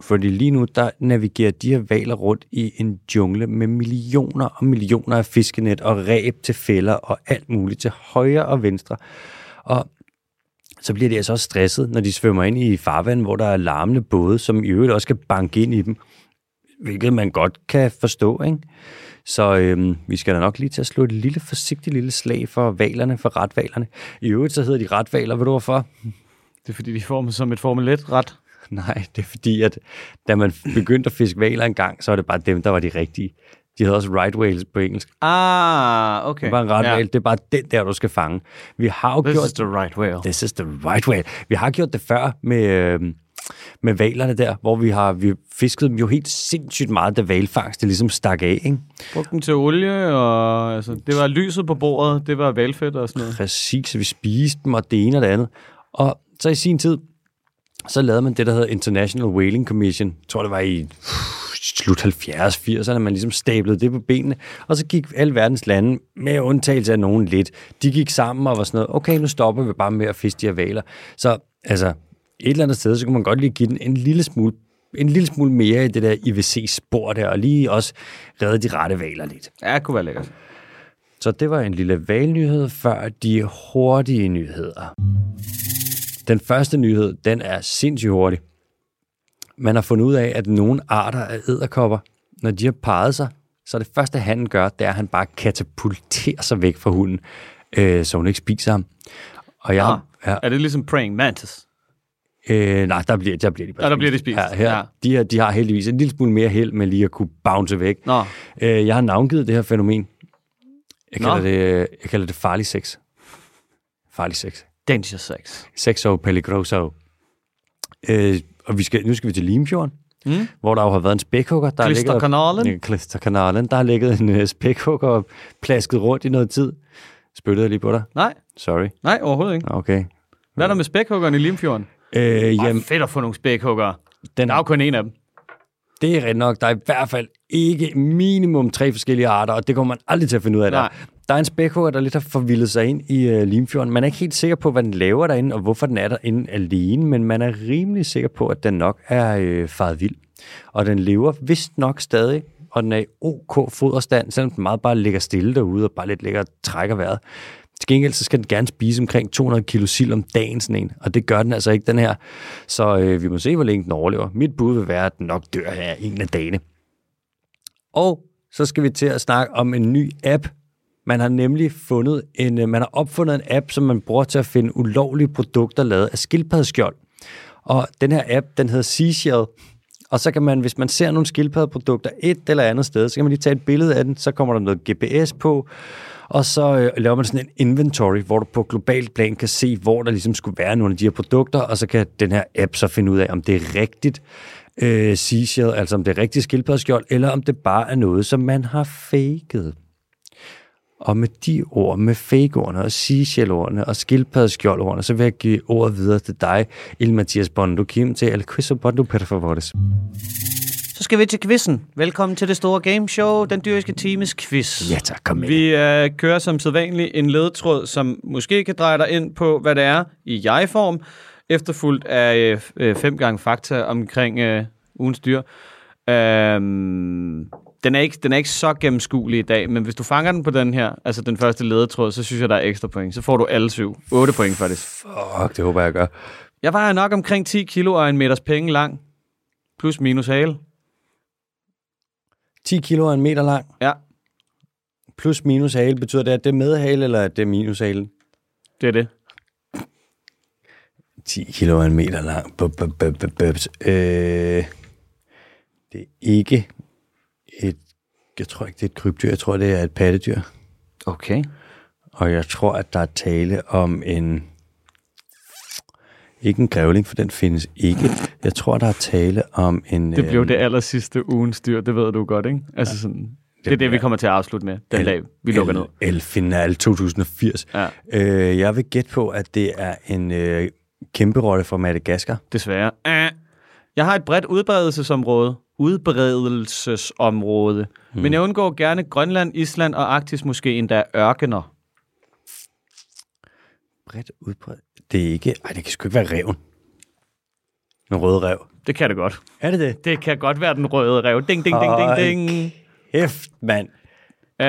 Fordi lige nu, der navigerer de her valer rundt i en jungle med millioner og millioner af fiskenet og ræb til fælder og alt muligt til højre og venstre. Og så bliver de altså også stresset, når de svømmer ind i farvand, hvor der er larmende både, som i øvrigt også skal banke ind i dem, hvilket man godt kan forstå, ikke? Så øhm, vi skal da nok lige til at slå et lille forsigtigt lille slag for valerne, for retvalerne. I øvrigt så hedder de retvaler, ved du hvorfor? Det er fordi, de former som et Formel 1-ret. Nej, det er fordi, at da man begyndte at fiske valer engang, så var det bare dem, der var de rigtige. De havde også right whales på engelsk. Ah, okay. Det var en ret ja. Det er bare den der, du skal fange. Vi har jo This gjort... is the right whale. This is the right way. Vi har gjort det før med, øh, med valerne der, hvor vi har vi fisket dem jo helt sindssygt meget, da valfangst det ligesom stak af, ikke? Brugte dem til olie, og altså, det var lyset på bordet, det var valfedt og sådan noget. Præcis, så vi spiste dem, og det ene og det andet. Og så i sin tid, så lavede man det, der hedder International Whaling Commission. Jeg tror, det var i slut 70'erne, 80'erne, man ligesom stablede det på benene. Og så gik alle verdens lande, med undtagelse af nogen lidt, de gik sammen og var sådan noget, okay, nu stopper vi bare med at fiske de her valer. Så altså, et eller andet sted, så kunne man godt lige give den en lille smule en lille smule mere i det der IVC-spor der, og lige også redde de rette valer lidt. Ja, det kunne være lækkert. Så det var en lille valnyhed før de hurtige nyheder. Den første nyhed, den er sindssygt hurtig. Man har fundet ud af, at nogle arter af æderkopper, når de har parret sig, så det første, han gør, det er, at han bare katapulterer sig væk fra hunden, øh, så hun ikke spiser ham. Og jeg, ja, Er det ligesom praying mantis? Øh, nej, der bliver, der bliver de bare Ja, der bliver de spist. Ja, her, Ja. De, her, de har heldigvis en lille smule mere held med lige at kunne bounce væk. Nå, Øh, jeg har navngivet det her fænomen. Jeg Nå. kalder, det, jeg kalder det farlig sex. Farlig sex. danger sex. Sexo peligroso. Øh, og vi skal, nu skal vi til Limfjorden, Mm. hvor der jo har været en spækhugger. Der har ligget- Klisterkanalen. Klisterkanalen. Der har ligget en uh, spækhugger og plasket rundt i noget tid. Spyttede jeg lige på dig? Nej, Sorry. nej, overhovedet ikke. Okay. Hvad er der med spækhuggeren i Limfjorden? Øh, Jamen, fedt at få nogle spækhuggere. den, Der er jo kun en af dem. det er rigtigt nok. Der er i hvert fald ikke minimum tre forskellige arter, og det kommer man aldrig til at finde ud af der. Nej. Der er en spækhugger, der lidt har forvildet sig ind i uh, Limfjorden. Man er ikke helt sikker på, hvad den laver derinde, og hvorfor den er derinde alene, men man er rimelig sikker på, at den nok er øh, faret vild. Og den lever vist nok stadig, og den er i OK foderstand, selvom den meget bare ligger stille derude og bare lidt ligger og trækker vejret. Til gengæld så skal den gerne spise omkring 200 kilo sild om dagen, sådan en, og det gør den altså ikke, den her. Så øh, vi må se, hvor længe den overlever. Mit bud vil være, at den nok dør her en af dagene. Og så skal vi til at snakke om en ny app. Man har nemlig fundet en, øh, man har opfundet en app, som man bruger til at finde ulovlige produkter lavet af skildpaddeskjold. Og den her app, den hedder Seashell. Og så kan man, hvis man ser nogle skildpaddeprodukter et eller andet sted, så kan man lige tage et billede af den, så kommer der noget GPS på, og så øh, laver man sådan en inventory, hvor du på globalt plan kan se, hvor der ligesom skulle være nogle af de her produkter, og så kan den her app så finde ud af, om det er rigtigt øh, seashell, altså om det er rigtigt skildpaddeskjold, eller om det bare er noget, som man har faked. Og med de ord, med fake-ordene og seashell-ordene og skildpaddeskjold-ordene, så vil jeg give ordet videre til dig, Il Mathias Bondo Kim, til El Quizo Bondo per favores. Så skal vi til quizzen. Velkommen til det store gameshow, den dyriske times quiz. Ja tak, kom med. Vi øh, kører som sædvanligt en ledetråd, som måske kan dreje dig ind på, hvad det er i jeg-form, efterfulgt af øh, øh, fem gange fakta omkring øh, ugens dyr. Øhm, den, er ikke, den er ikke så gennemskuelig i dag, men hvis du fanger den på den her, altså den første ledetråd, så synes jeg, der er ekstra point. Så får du alle syv. 8 point faktisk. Fuck, det håber jeg, jeg gør. Jeg vejer nok omkring 10 kilo og en meters penge lang. Plus minus hale. 10 kilo og en meter lang, Ja, plus minus hale, betyder det, at det er med hale, eller at det er minus hale? det er det. 10 kilo og en meter lang. Bup, bup, bup, bup, bup. Øh, det er ikke et jeg tror ikke, det er et krybdyr. Jeg tror, det er et pattedyr. Okay. Og jeg tror, at der er tale om en... Ikke en grævling, for den findes ikke. Jeg tror, der er tale om en... Det blev øhm, det aller sidste ugens dyr, det ved du godt, ikke? Altså sådan, det er det, vi kommer til at afslutte med, den dag, vi lukker ned. El, El Final 2080. Ja. Øh, jeg vil gætte på, at det er en øh, kæmpe rolle fra Madagaskar. Desværre. Jeg har et bredt udbredelsesområde. Udbredelsesområde. Hmm. Men jeg undgår gerne Grønland, Island og Arktis, måske endda ørkener. Bredt udbredt. Det er ikke... Ej, det kan sgu ikke være reven. En rød rev. Det kan det godt. Er det det? Det kan godt være den røde rev. Ding, ding, ding, ding, ding. Hæft, mand. Uh,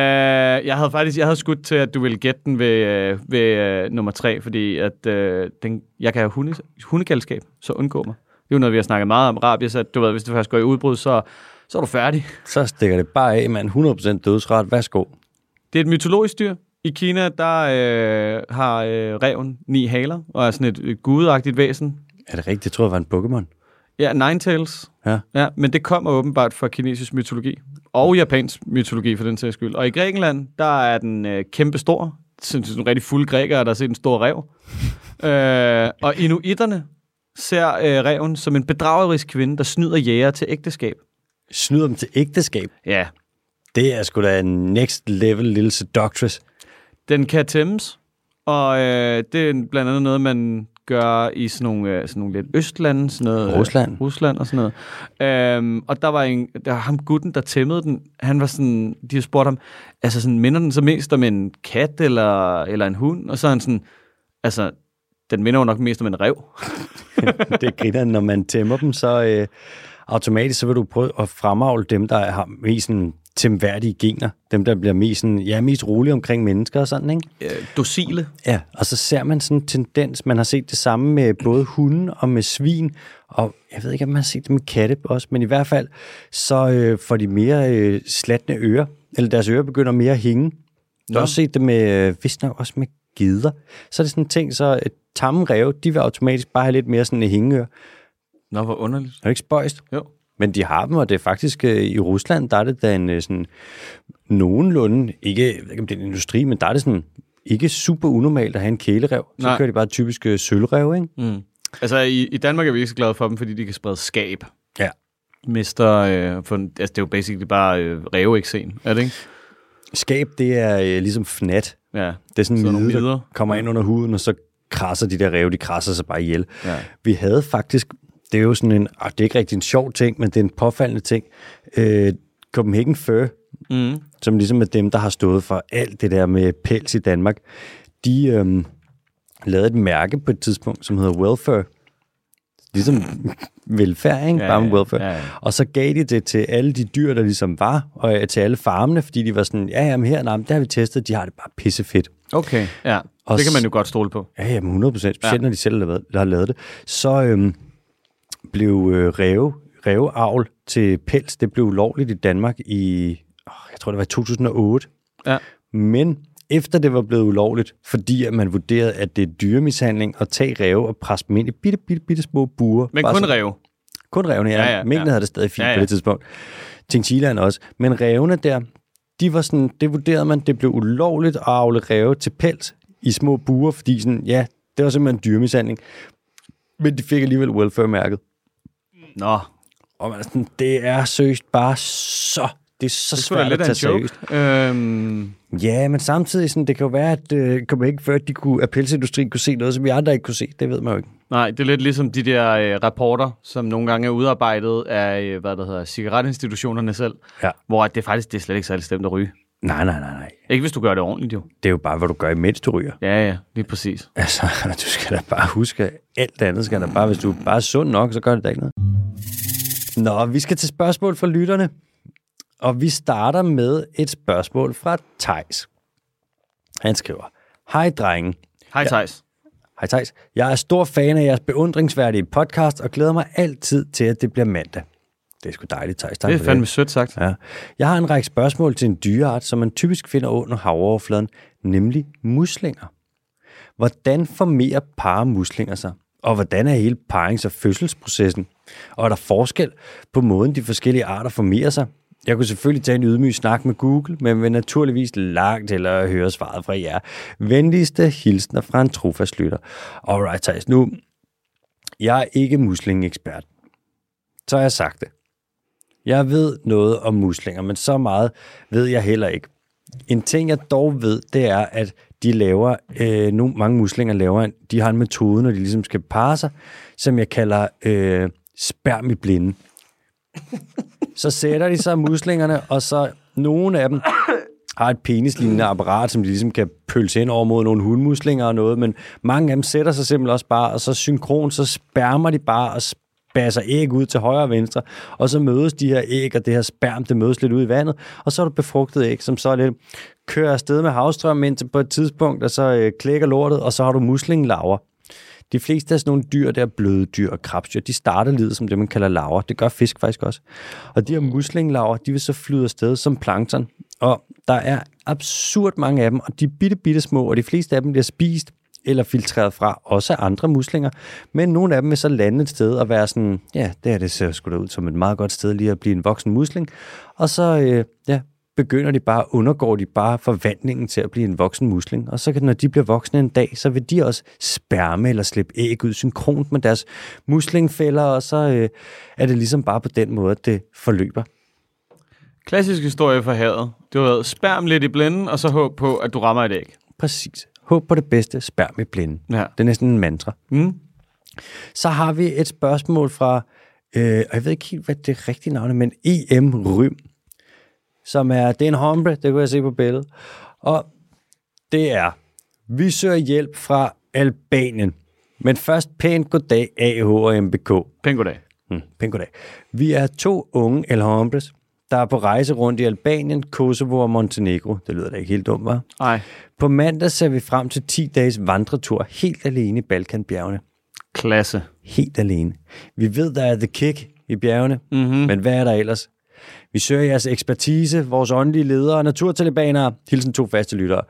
jeg havde faktisk jeg havde skudt til, at du ville gætte den ved, uh, ved uh, nummer tre, fordi at, uh, den, jeg kan have hunde, hundegalskab, så undgå mig. Det er jo noget, vi har snakket meget om. Rabies, at du ved, hvis du først går i udbrud, så, så er du færdig. Så stikker det bare af, mand. 100% dødsret. Værsgo. Det er et mytologisk dyr. I Kina, der øh, har øh, reven ni haler, og er sådan et, gudagtigt væsen. Er det rigtigt? Jeg tror, det var en Pokémon. Ja, Ninetales. Ja. Ja, men det kommer åbenbart fra kinesisk mytologi. Og japansk mytologi, for den sags skyld. Og i Grækenland, der er den øh, kæmpe stor. Sådan sådan rigtig fulde grækere, der har set en stor rev. øh, og inuitterne ser øh, reven som en bedragerisk kvinde, der snyder jæger til ægteskab. Snyder dem til ægteskab. Ja, Det er sgu da en next level lille seductress. Den kan tæmmes, og øh, det er blandt andet noget, man gør i sådan nogle, øh, sådan nogle lidt østlande, sådan noget, Rusland. Øh, Rusland og sådan noget. Øhm, og der var, en, der var ham gutten, der tæmmede den. Han var sådan, de har spurgt ham, altså sådan, minder den så mest om en kat eller, eller en hund? Og så er han sådan, altså, den minder jo nok mest om en rev. det griner, når man tæmmer dem, så øh, automatisk så vil du prøve at fremavle dem, der har mest sådan, temværdige gener. Dem, der bliver mest, sådan, ja, mest rolige omkring mennesker og sådan, ikke? Øh, docile. Ja, og så ser man sådan en tendens. Man har set det samme med både hunde og med svin, og jeg ved ikke, om man har set det med katte også, men i hvert fald, så øh, får de mere øh, slatne ører, eller deres ører begynder mere at hænge. Du har også set det med, øh, vist nok også med gider. Så er det sådan en ting, så øh, tamme ræve, de vil automatisk bare have lidt mere sådan en hængeør. Nå, hvor underligt. Er det ikke spøjst? Jo. Men de har dem, og det er faktisk øh, i Rusland, der er det da en øh, sådan nogenlunde, ikke, jeg ved ikke om det er en industri, men der er det sådan ikke super unormalt at have en kælerev. Så Nej. kører de bare typisk øh, sølvrev, ikke? Mm. Altså, i, i Danmark er vi ikke så glade for dem, fordi de kan sprede skab. Ja. Mister, øh, for, altså, det er jo basically bare øh, ræveeksen, er det ikke? Skab, det er øh, ligesom fnat. Ja. Det er sådan Så en midder. der kommer ind under huden, og så krasser de der ræve, de krasser sig bare ihjel. Ja. Vi havde faktisk, det er jo sådan en, ah, det er ikke rigtig en sjov ting, men det er en påfaldende ting. Øh, Copenhagen Fur, Mm. som ligesom er dem, der har stået for alt det der med pels i Danmark, de øhm, lavede et mærke på et tidspunkt, som hedder Welfare. Ligesom velfærd, ikke? Ja, Bare med welfare. ja, ja. Og så gav de det til alle de dyr, der ligesom var, og øh, til alle farmene, fordi de var sådan, ja, jamen her, nej, det har vi testet, de har det bare pissefedt. Okay, ja. Og det kan man jo godt stole på. Ja, jamen 100 procent, specielt Ja. når de selv har lavet, har lavet det. Så øhm, blev øh, ræve, ræveavl til pels, det blev ulovligt i Danmark i, åh, jeg tror det var i 2008. Ja. Men efter det var blevet ulovligt, fordi at man vurderede, at det er dyremishandling at tage ræve og presse dem ind i bitte, bitte, bitte små buer. Men kun så- ræve. Kun revne, ja. Ja, ja, ja, ja havde det stadig fint Ja, ja, på det tidspunkt. Chinchillaen også. Men revne der, de var sådan, det vurderede man, det blev ulovligt at avle ræve til pels i små buer, fordi sådan, ja, det var simpelthen dyremishandling. Men de fik alligevel welfare-mærket. Nå, Og man er sådan, det er seriøst bare så, det er så det svært at lidt af tage seriøst. Øhm, Ja, men samtidig, sådan, det kan jo være, at øh, ikke før, at, de kunne, at pelsindustrien kunne se noget, som vi andre ikke kunne se. Det ved man jo ikke. nej, det er lidt ligesom de der øh, rapporter, som nogle gange er udarbejdet af, øh, hvad der hedder, cigaretinstitutionerne selv, Ja. hvor at det faktisk det er slet ikke særlig slemt at ryge. Nej, nej, nej, nej. Ikke hvis du gør det ordentligt, jo. Det er jo bare, hvad du gør, imens du ryger. Ja, ja, lige præcis. Altså, du skal da bare huske, alt andet skal da bare, hvis du bare er sund nok, så gør det da ikke noget. Nå, vi skal til spørgsmål fra lytterne. Og vi starter med et spørgsmål fra Tejs. Han skriver, Hej drenge. Hej, Thijs. Hej Thijs. Jeg er stor fan af jeres beundringsværdige podcast, og glæder mig altid til, at det bliver mandag. Det er sgu dejligt, Thijs. Det er fandme sødt sagt. Ja. Jeg har en række spørgsmål til en dyreart, som man typisk finder under havoverfladen, nemlig muslinger. Hvordan formerer paramuslinger sig? Og hvordan er hele parings- og fødselsprocessen? Og er der forskel på måden, de forskellige arter formerer sig? Jeg kunne selvfølgelig tage en ydmyg snak med Google, men vil naturligvis langt eller høre svaret fra jer. Venligste hilsner fra en trofast lytter. Alright, Thijs, nu... Jeg er ikke muslingekspert. Så har jeg sagt det. Jeg ved noget om muslinger, men så meget ved jeg heller ikke. En ting, jeg dog ved, det er, at de laver, øh, nu mange muslinger laver, de har en metode, når de ligesom skal parre sig, som jeg kalder øh, sperm i blinde. Så sætter de sig muslingerne, og så nogle af dem har et penislignende apparat, som de ligesom kan pølse ind over mod nogle hundmuslinger og noget, men mange af dem sætter sig simpelthen også bare, og så synkron, så spærmer de bare og basser æg ud til højre og venstre, og så mødes de her æg og det her sperm, det mødes lidt ud i vandet, og så er du befrugtet æg, som så lidt kører afsted med havstrøm indtil på et tidspunkt, og så øh, klækker lortet, og så har du muslinglaver. De fleste af sådan nogle dyr, der er bløde dyr og krabstyr, de starter livet som det, man kalder laver. Det gør fisk faktisk også. Og de her muslinglaver, de vil så flyde afsted som plankton. Og der er absurd mange af dem, og de er bitte, bitte små, og de fleste af dem bliver spist eller filtreret fra, også andre muslinger. Men nogle af dem vil så lande et sted og være sådan, ja, det her det ser sgu da ud som et meget godt sted lige at blive en voksen musling. Og så, øh, ja, begynder de bare, undergår de bare forvandlingen til at blive en voksen musling. Og så kan, når de bliver voksne en dag, så vil de også spærme eller slippe æg ud synkront med deres muslingfælder, og så øh, er det ligesom bare på den måde, at det forløber. Klassisk historie for havet. Du har spærm lidt i blinden, og så håb på, at du rammer et æg. Præcis. Håb på det bedste, spærm i blinde. Ja. Det er næsten en mantra. Mm. Så har vi et spørgsmål fra, øh, og jeg ved ikke helt, hvad det rigtige navn er, men EM Rym, som er, det er en hombre, det kunne jeg se på billedet. Og det er, vi søger hjælp fra Albanien. Men først pænt goddag, AH og MBK. Pæn goddag. Hmm, pænt goddag. Vi er to unge El Hombres, der er på rejse rundt i Albanien, Kosovo og Montenegro. Det lyder da ikke helt dumt, var? Nej. På mandag ser vi frem til 10 dages vandretur helt alene i Balkanbjergene. Klasse. Helt alene. Vi ved, der er The Kick i bjergene, Mm-hmm. men hvad er der ellers? Vi søger jeres ekspertise, vores åndelige ledere og naturtalibanere. Hilsen to faste lyttere.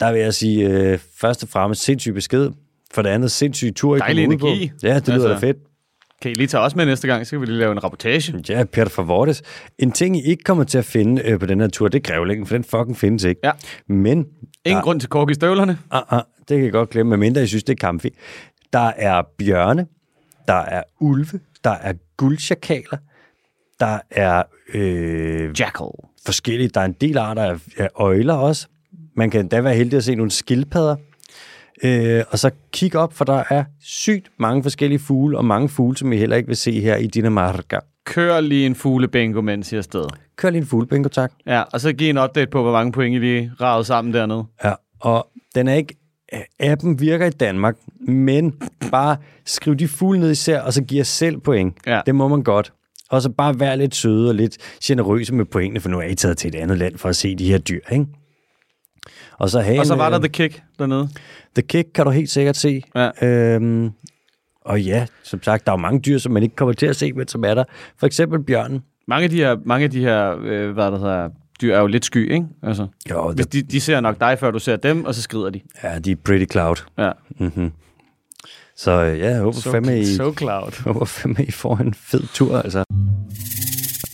Der vil jeg sige, øh, først og fremmest sindssyg besked. For det andet, sindssyg tur, I Dejlig ud på. energi. Ja, det lyder Altså- da fedt. Kan I lige tage os med næste gang, så kan vi lige lave en rapportage. Ja, Peter Favortes. En ting, I ikke kommer til at finde øh, på den her tur, det er grævlingen, for den fucking findes ikke. Ja. Men, Ingen der, grund til kork i støvlerne. uh, uh, det kan jeg godt glemme, medmindre I synes, det er kamfi. Der er bjørne, der er ulve, der er guldchakaler, der er øh, Jackal. forskellige. Der er en del arter af, af øjler også. Man kan da være heldig at se nogle skildpadder. Øh, og så kig op, for der er sygt mange forskellige fugle, og mange fugle, som I heller ikke vil se her i Dinamarca. Kør lige en fuglebingo, mens I er afsted. Kør lige en fuglebingo, tak. Ja, og så giv en update på, hvor mange point I lige ragede sammen dernede. Ja, og den er ikke... Appen virker i Danmark, men bare skriv de fugle ned især, og så giv jer selv point. Ja. Det må man godt. Og så bare være lidt søde og lidt generøse med pointene, for nu er I taget til et andet land for at se de her dyr, ikke? Og så, have Og så en, var der øh, The Kick dernede. The Kick kan du helt sikkert se. Ja. Øhm, og ja, som sagt, der er jo mange dyr, som man ikke kommer til at se, men som er der. For eksempel bjørnen. Mange af de her, mange af de her øh, hvad der hedder, dyr er jo lidt sky, ikke? Altså, Jo, hvis de, de ser nok dig, før du ser dem, og så skrider de. ja, de er pretty cloud. Ja. Mm-hmm. Så øh, ja, jeg håber So, fandme, I, so cloud. håber fandme, I får en fed tur, altså.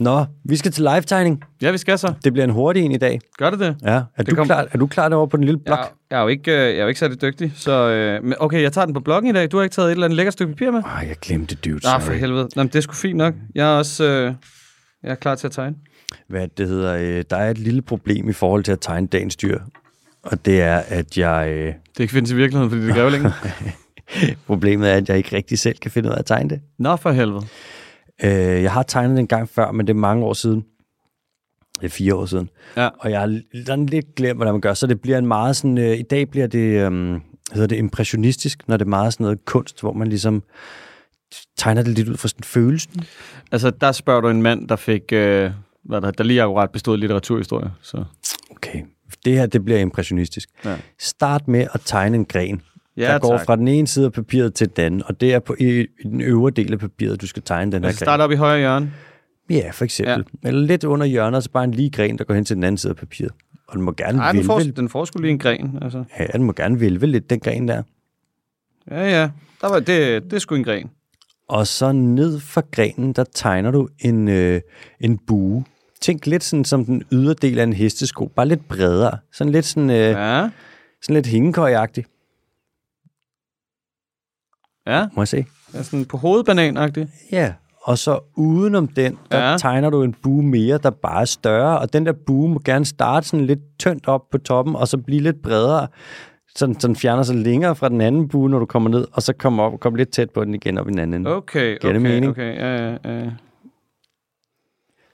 Nå, vi skal til live-tegning. Ja, vi skal så. Det bliver en hurtig en i dag. Gør det det? Ja, er, Det du, kom- klar, er du klar derovre på den lille blok? Jeg, jeg, er jo ikke, øh, jeg er jo ikke særlig dygtig, så... Øh, men okay, jeg tager den på bloggen i dag. Du har ikke taget et eller andet lækkert stykke papir med? Ej, jeg glemte det, dude. Nej, for sorry. helvede. Nå, men det er sgu fint nok. Jeg er også... Øh, jeg er klar til at tegne. Hvad det hedder, øh, der er et lille problem i forhold til at tegne dagens dyr. Og det er, at jeg... Øh, Det kan ikke findes i virkeligheden, fordi det er grævlingen. problemet er, at jeg ikke rigtig selv kan finde ud af at tegne det. Nå, for helvede. Øh, jeg har tegnet det en gang før, men det er mange år siden. Det er fire år siden. Ja. Og jeg har sådan lidt glemt, hvordan man gør. Så det bliver en meget sådan... Øh, I dag bliver det, øh, hedder det impressionistisk, når det er meget sådan noget kunst, hvor man ligesom tegner det lidt ud fra sådan følelsen. Altså, der spørger du en mand, der fik... Øh, hvad der, der lige akkurat bestod litteraturhistorie. Så. Okay. Det her, det bliver impressionistisk. Ja. Start med at tegne en gren. Ja, der går tak. fra den ene side af papiret til den og det er på i, i den øvre del af papiret, du skal tegne den her Altså, gren. start op i højre hjørne. Ja, for eksempel. Ja. Eller lidt under hjørnet, så bare en lige gren, der går hen til den anden side af papiret. Og den må gerne Nej, den får, den får sgu lige en gren. Altså. ja, den må gerne vælve lidt, den gren der. Ja, ja. Der var, det, det er sgu en gren. Og så ned for grenen, der tegner du en, øh, en bue. tænk lidt sådan som den ydre del af en hestesko, bare lidt bredere. Sådan lidt sådan, øh, ja. Sådan lidt hængekøjagtig. Ja. Må jeg se? Er sådan på hovedbanan-agtigt. Ja, og så udenom den, der ja. Ja. tegner du en bue mere, der bare er større, og den der bue må gerne starte sådan lidt tyndt op på toppen, og så blive lidt bredere, så den fjerner sig længere fra den anden bue, når du kommer ned, og så kommer op kommer lidt tæt på den igen op i den anden. ende. Okay, Giver det okay, mening? okay. Ja, ja, ja.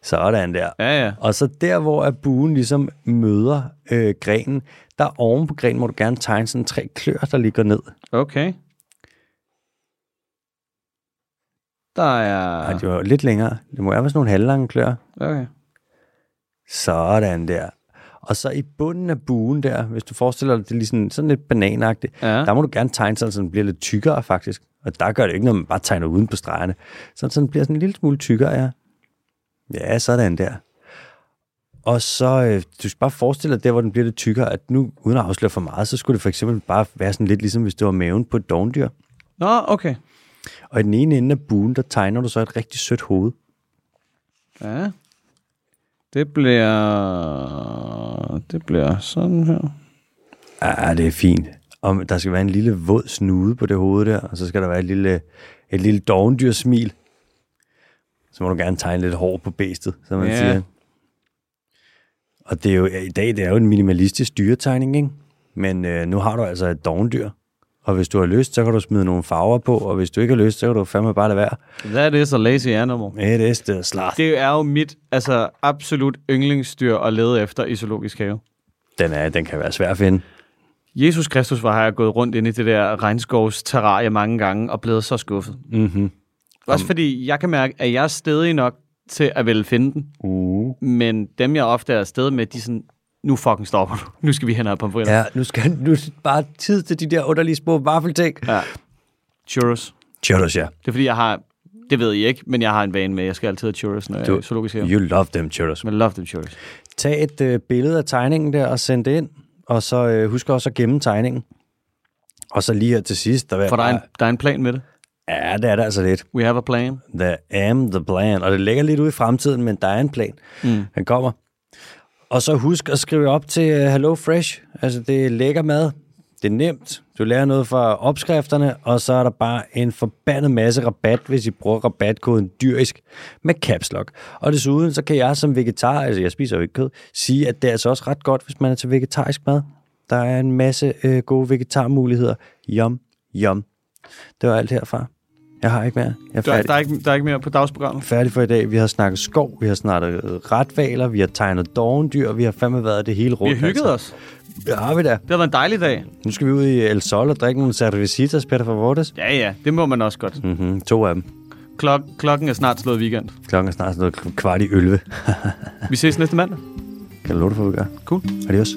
Sådan der. Ja, ja. Og så der, hvor at buen ligesom møder øh, grenen, der oven på grenen må du gerne tegne sådan tre klør, der ligger ned. Okay. Der er... Ja. Det var lidt længere. Det må være sådan nogle halvlange klør. Okay. Sådan der. Og så i bunden af buen der, hvis du forestiller dig, det er ligesom sådan lidt bananagtigt, Ja. der må du gerne tegne sådan, så den bliver lidt tykkere faktisk. Og der gør det ikke, når man bare tegner uden på stregerne. Så så den bliver sådan en lille smule tykkere, ja. Ja, sådan der. Og så, øh, du skal bare forestille dig der, hvor den bliver lidt tykkere, at nu, uden at afsløre for meget, så skulle det for eksempel bare være sådan lidt ligesom, hvis det var maven på et dogndyr. Nå, okay. Og i den ene ende af buen, der tegner du så et rigtig sødt hoved. Ja. Det bliver... Det bliver sådan her. Ja, det er fint. Og der skal være en lille våd snude på det hoved der, og så skal der være et lille, et lille dogendyrsmil. Så må du gerne tegne lidt hår på bæstet, som man Ja. siger. Og det er jo, i dag det er jo en minimalistisk dyretegning, ikke? Men øh, nu har du altså et dogendyr. Og hvis du har lyst, så kan du smide nogle farver på, og hvis du ikke har lyst, så kan du fandme bare lade være. That is a lazy animal. It is the sloth. Det er jo mit altså, absolut yndlingsdyr at lede efter i zoologisk have. Den, er, den kan være svær at finde. Jesus Kristus var her gået rundt ind i det der regnskovs terrarie mange gange og blevet så skuffet. Mm-hmm. Også fordi jeg kan mærke, at jeg er stedig nok til at ville finde den, Uh. men dem jeg ofte er afsted med, de er sådan, nu fucking stopper du. Nu skal vi hen og have pomfritter. Ja, nu skal nu bare tid til de der underlige små vaffelting. ja. Churros. Churros, ja. Det er fordi, jeg har, det ved I ikke, men jeg har en vane med, jeg skal altid have churros, når jeg er zoologisk have. You love them churros. Men I love them churros. Tag et øh, billede af tegningen der og send det ind, og så øh, husk også at gemme tegningen. Og så lige her til sidst, der For der er, en, der er en plan med det. Ja, det er der altså lidt. We have a plan. The am the plan. Og det ligger lidt ude i fremtiden, men der er en plan. Mm. Den kommer. Og så husk at skrive op til øh, Hello Fresh. Altså, det er lækker mad. Det er nemt. Du lærer noget fra opskrifterne, og så er der bare en forbandet masse rabat, hvis I bruger rabatkoden dyrisk med caps lock. Og desuden, så kan jeg som vegetar, altså jeg spiser jo ikke kød, sige, at det er altså også ret godt, hvis man er til vegetarisk mad. Der er en masse øh, gode vegetarmuligheder. Yum, yum. Det var alt herfra. Jeg har ikke mere. Jeg er Der, færdig der, er ikke, der er ikke mere på dagsprogrammet. færdig for i dag. Vi har snakket skov, vi har snakket retvaler, vi har tegnet dovendyr, vi har fandme været det hele Vi rundt. har hygget altså. os. Det har vi da. Det har været en dejlig dag. Nu skal vi ud i El Sol og drikke nogle cervecitas, Peter Favortes. Ja, ja, det må man også godt. Mm-hmm. To af dem. Klok, klokken er snart slået weekend. Klokken er snart noget kvart i 11. Vi ses næste mandag. kan du love det for, vi gør? Cool. Adios.